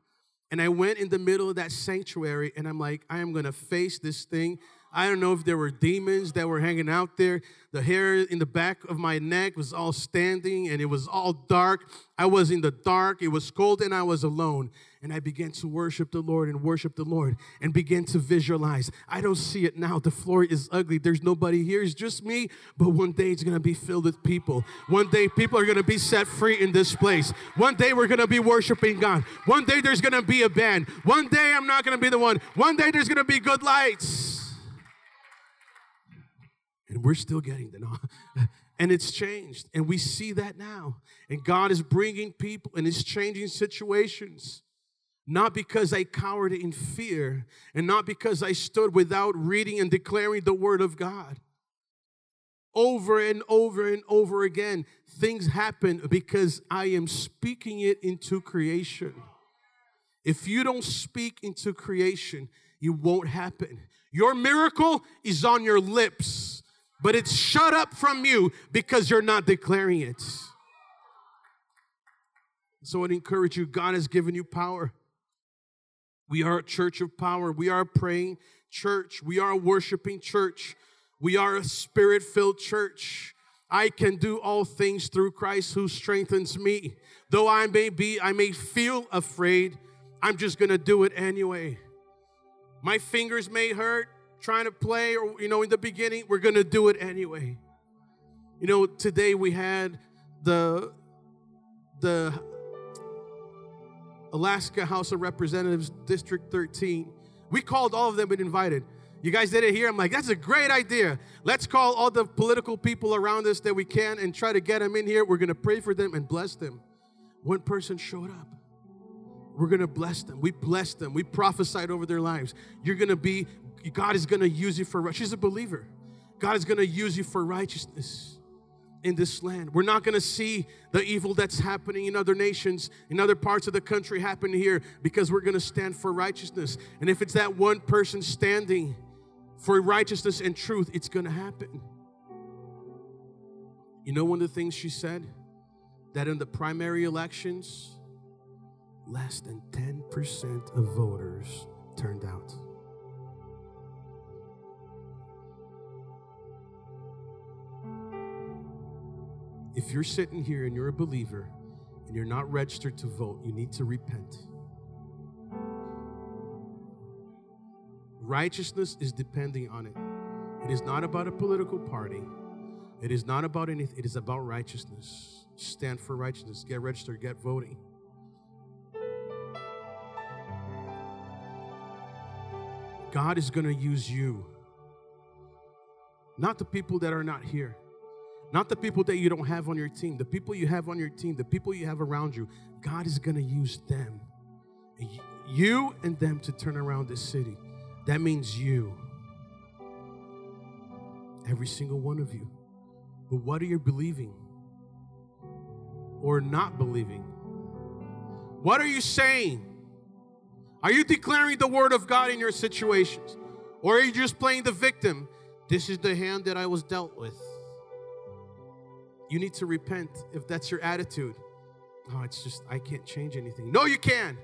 And I went in the middle of that sanctuary and I'm like, I am going to face this thing I don't know if there were demons that were hanging out there. The hair in the back of my neck was all standing and it was all dark. I was in the dark. It was cold and I was alone. And I began to worship the Lord and worship the Lord and begin to visualize. I don't see it now. The floor is ugly. There's nobody here. It's just me. But one day it's going to be filled with people. One day people are going to be set free in this place. One day we're going to be worshiping God. One day there's going to be a band. One day I'm not going to be the one. One day there's going to be good lights. And we're still getting the know. and it's changed. And we see that now. And God is bringing people and is changing situations. Not because I cowered in fear and not because I stood without reading and declaring the word of God. Over and over and over again, things happen because I am speaking it into creation. If you don't speak into creation, it won't happen. Your miracle is on your lips but it's shut up from you because you're not declaring it. So I'd encourage you, God has given you power. We are a church of power. We are a praying church. We are a worshiping church. We are a spirit filled church. I can do all things through Christ who strengthens me. Though I may be, I may feel afraid, I'm just gonna do it anyway. My fingers may hurt, trying to play or, you know, in the beginning, we're going to do it anyway. You know, today we had the, the Alaska House of Representatives, District 13. We called all of them and invited. You guys did it here. I'm like, that's a great idea. Let's call all the political people around us that we can and try to get them in here. We're going to pray for them and bless them. One person showed up. We're going to bless them. We blessed them. We prophesied over their lives. You're going to be, God is going to use you for, she's a believer. God is going to use you for righteousness in this land. We're not going to see the evil that's happening in other nations, in other parts of the country happen here because we're going to stand for righteousness. And if it's that one person standing for righteousness and truth, it's going to happen. You know, one of the things she said? That in the primary elections, less than 10% of voters turned out. If you're sitting here and you're a believer and you're not registered to vote, you need to repent. Righteousness is depending on it. It is not about a political party. It is not about anything. It is about righteousness. Stand for righteousness. Get registered. Get voting. God is going to use you. Not the people that are not here. Not the people that you don't have on your team. The people you have on your team, the people you have around you. God is going to use them. You and them to turn around this city. That means you. Every single one of you. But what are you believing? Or not believing? What are you saying? Are you declaring the word of God in your situations? Or are you just playing the victim? This is the hand that I was dealt with. You need to repent if that's your attitude. Oh, it's just, I can't change anything. No, you can.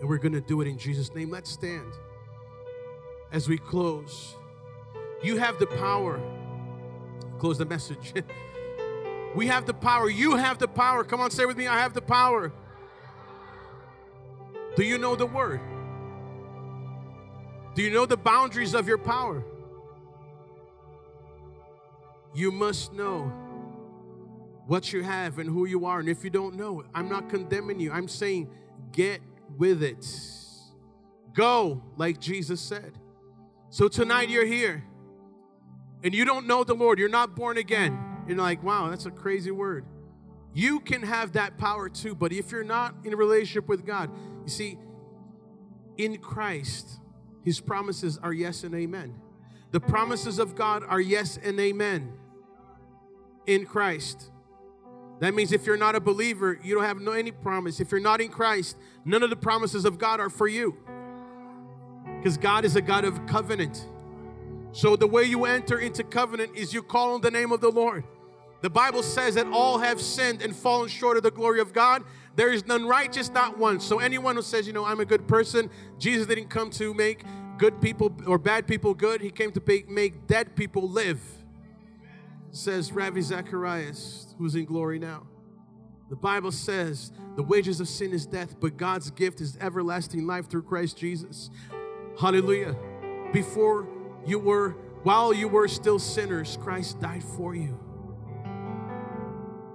And we're going to do it in Jesus' name. Let's stand as we close. You have the power. Close the message. we have the power. You have the power. Come on, say with me, I have the power. Do you know the word? Do you know the boundaries of your power? You must know what you have and who you are. And if you don't know, I'm not condemning you. I'm saying get with it. Go, like Jesus said. So tonight you're here and you don't know the Lord, you're not born again. You're like, wow, that's a crazy word. You can have that power too, but if you're not in a relationship with God, you see, in Christ, His promises are yes and amen. The promises of God are yes and amen in Christ. That means if you're not a believer, you don't have no any promise. If you're not in Christ, none of the promises of God are for you. Because God is a God of covenant. So the way you enter into covenant is you call on the name of the Lord. The Bible says that all have sinned and fallen short of the glory of God. There is none righteous, not one. So anyone who says, you know, I'm a good person, Jesus didn't come to make good people or bad people good. He came to make dead people live. Says Ravi Zacharias, who's in glory now. The Bible says the wages of sin is death, but God's gift is everlasting life through Christ Jesus. Hallelujah. Before you were, while you were still sinners, Christ died for you.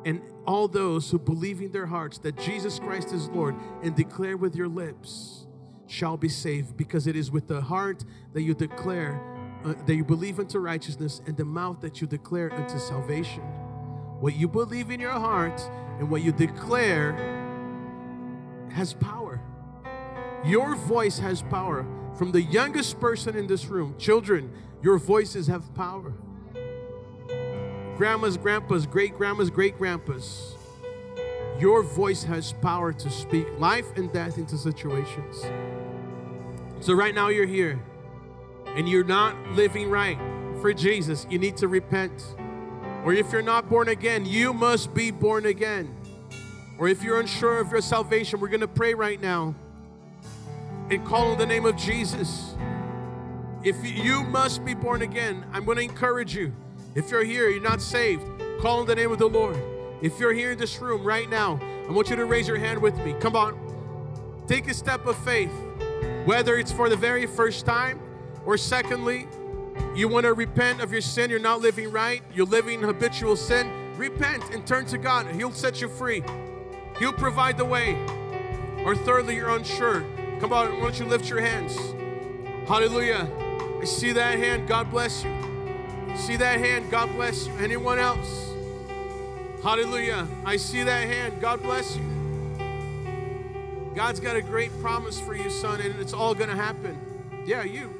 And all those who believe in their hearts that Jesus Christ is Lord and declare with your lips shall be saved, because it is with the heart that you declare, uh, that you believe unto righteousness, and the mouth that you declare unto salvation. What you believe in your heart and what you declare has power. Your voice has power. From the youngest person in this room, children, your voices have power. Grandmas, grandpas, great grandmas, great grandpas, your voice has power to speak life and death into situations. So, right now, you're here and you're not living right for Jesus. You need to repent. Or if you're not born again, you must be born again. Or if you're unsure of your salvation, we're going to pray right now and call on the name of Jesus. If you must be born again, I'm going to encourage you. If you're here, you're not saved, call on the name of the Lord. If you're here in this room right now, I want you to raise your hand with me. Come on. Take a step of faith, whether it's for the very first time or secondly, You want to repent of your sin, you're not living right, you're living habitual sin, repent and turn to God. He'll set you free, He'll provide the way. Or thirdly, you're unsure. Come on, why don't you lift your hands? Hallelujah. I see that hand, God bless you. See that hand, God bless you. Anyone else? Hallelujah. I see that hand, God bless you. God's got a great promise for you, son, and it's all going to happen. Yeah, you.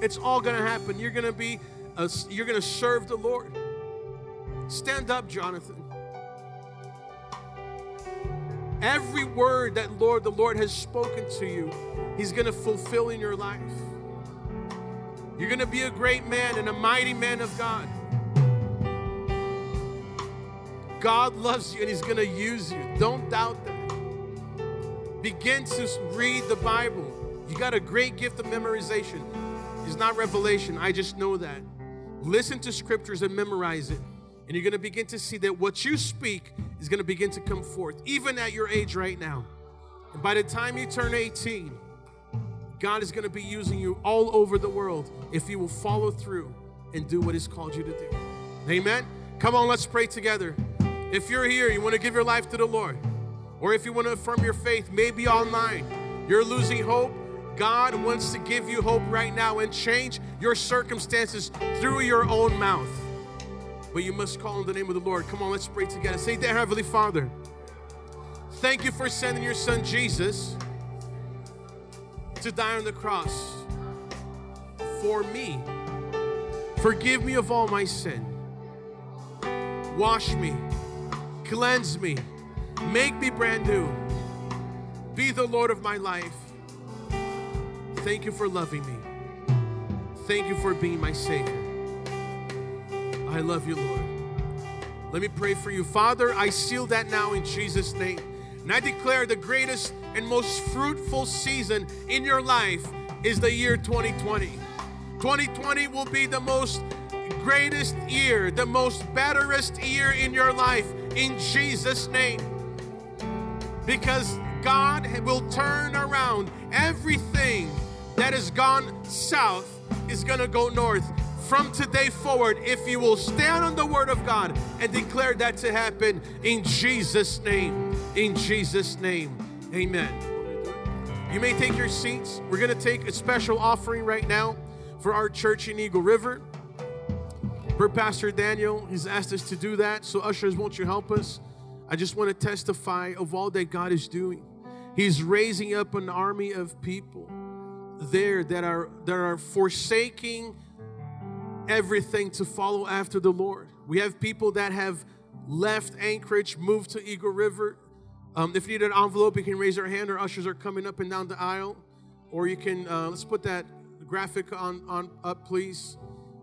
It's all going to happen. You're going to be, a, you're going to serve the Lord. Stand up, Jonathan. Every word that Lord, the Lord has spoken to you, He's going to fulfill in your life. You're going to be a great man and a mighty man of God. God loves you and He's going to use you. Don't doubt that. Begin to read the Bible. You got a great gift of memorization. It's not revelation, I just know that. Listen to scriptures and memorize it. And you're going to begin to see that what you speak is going to begin to come forth, even at your age right now. And by the time you turn 18, God is going to be using you all over the world if you will follow through and do what He's called you to do. Amen. Come on, let's pray together. If you're here, you want to give your life to the Lord, or if you want to affirm your faith, maybe online, you're losing hope. God wants to give you hope right now and change your circumstances through your own mouth but you must call on the name of the Lord. Come on, let's pray together. Say, Dear Heavenly Father, thank you for sending your son Jesus to die on the cross for me. Forgive me of all my sin. Wash me, cleanse me, make me brand new. Be the Lord of my life. Thank you for loving me. Thank you for being my Savior. I love you, Lord. Let me pray for you. Father, I seal that now in Jesus' name. And I declare the greatest and most fruitful season in your life is the year 2020. 2020 will be the most greatest year, the most betterest year in your life in Jesus' name. Because God will turn around everything that has gone south is going to go north from today forward if you will stand on the word of God and declare that to happen in Jesus' name. In Jesus' name. Amen. You may take your seats. We're going to take a special offering right now for our church in Eagle River. Per Pastor Daniel, he's asked us to do that. So, ushers, won't you help us? I just want to testify of all that God is doing. He's raising up an army of people there that are that are forsaking everything to follow after the Lord. We have people that have left Anchorage, moved to Eagle River. Um, if you need an envelope, you can raise your hand. Our ushers are coming up and down the aisle. Or you can, uh, let's put that graphic on, on up, please.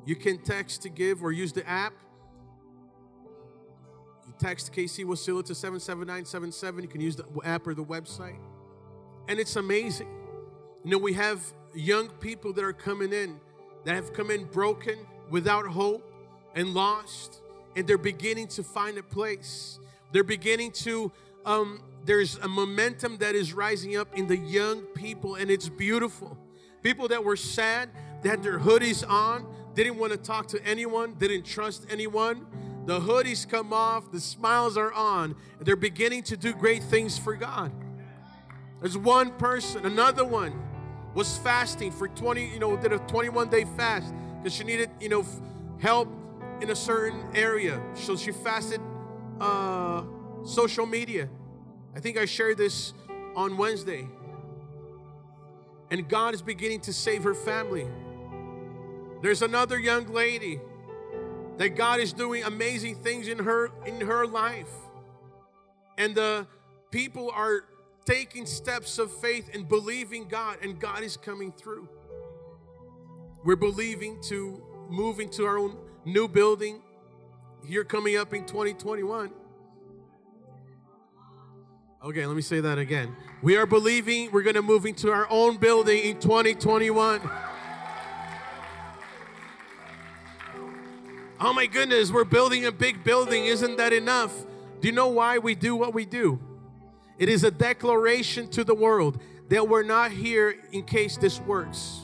You can text to give or use the app. You text KC Wasilla to 77977. You can use the app or the website. And it's amazing. You know, we have young people that are coming in that have come in broken, without hope and lost, and they're beginning to find a place. They're beginning to, um, there's a momentum that is rising up in the young people, and it's beautiful. People that were sad, they had their hoodies on, didn't want to talk to anyone, didn't trust anyone. The hoodies come off, the smiles are on, and they're beginning to do great things for God. There's one person, another one was fasting for 20, you know, did a 21 day fast because she needed, you know, help in a certain area. So she fasted uh, social media. I think I shared this on Wednesday. And God is beginning to save her family. There's another young lady that God is doing amazing things in her in her life. And the people are taking steps of faith and believing God and God is coming through. We're believing to move into our own new building here coming up in 2021. Okay, let me say that again. We are believing we're going to move into our own building in 2021. Oh my goodness, we're building a big building. Isn't that enough? Do you know why we do what we do? It is a declaration to the world that we're not here in case this works.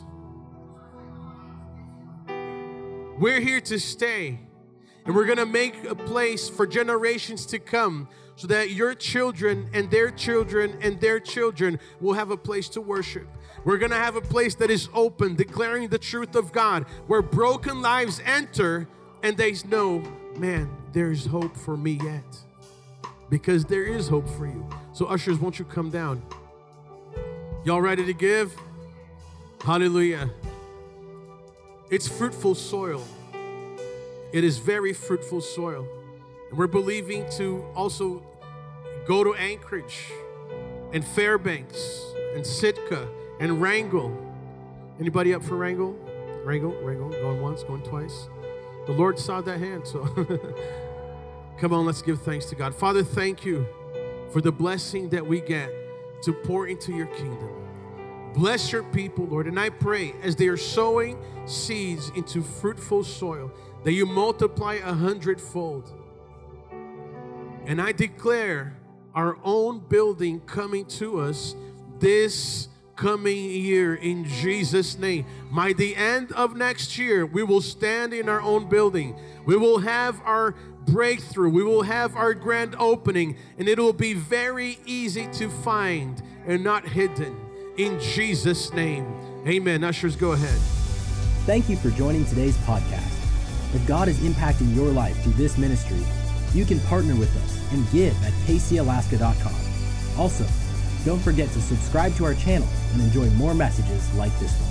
We're here to stay. And we're going to make a place for generations to come so that your children and their children and their children will have a place to worship. We're going to have a place that is open, declaring the truth of God, where broken lives enter and they know, man, there's hope for me yet. Because there is hope for you. So, ushers, won't you come down? Y'all ready to give? Hallelujah. It's fruitful soil. It is very fruitful soil. And we're believing to also go to Anchorage and Fairbanks and Sitka and Wrangell. Anybody up for Wrangell? Wrangell, Wrangell, going once, going twice. The Lord saw that hand, so come on, let's give thanks to God. Father, thank you for the blessing that we get to pour into your kingdom. Bless your people, Lord. And I pray as they are sowing seeds into fruitful soil that you multiply a hundredfold. And I declare our own building coming to us this coming year in Jesus' name. By the end of next year, we will stand in our own building. We will have our breakthrough. We will have our grand opening, and it will be very easy to find and not hidden. In Jesus' name. Amen. Ushers, go ahead. Thank you for joining today's podcast. If God is impacting your life through this ministry, you can partner with us and give at kcalaska.com. Also, don't forget to subscribe to our channel and enjoy more messages like this one.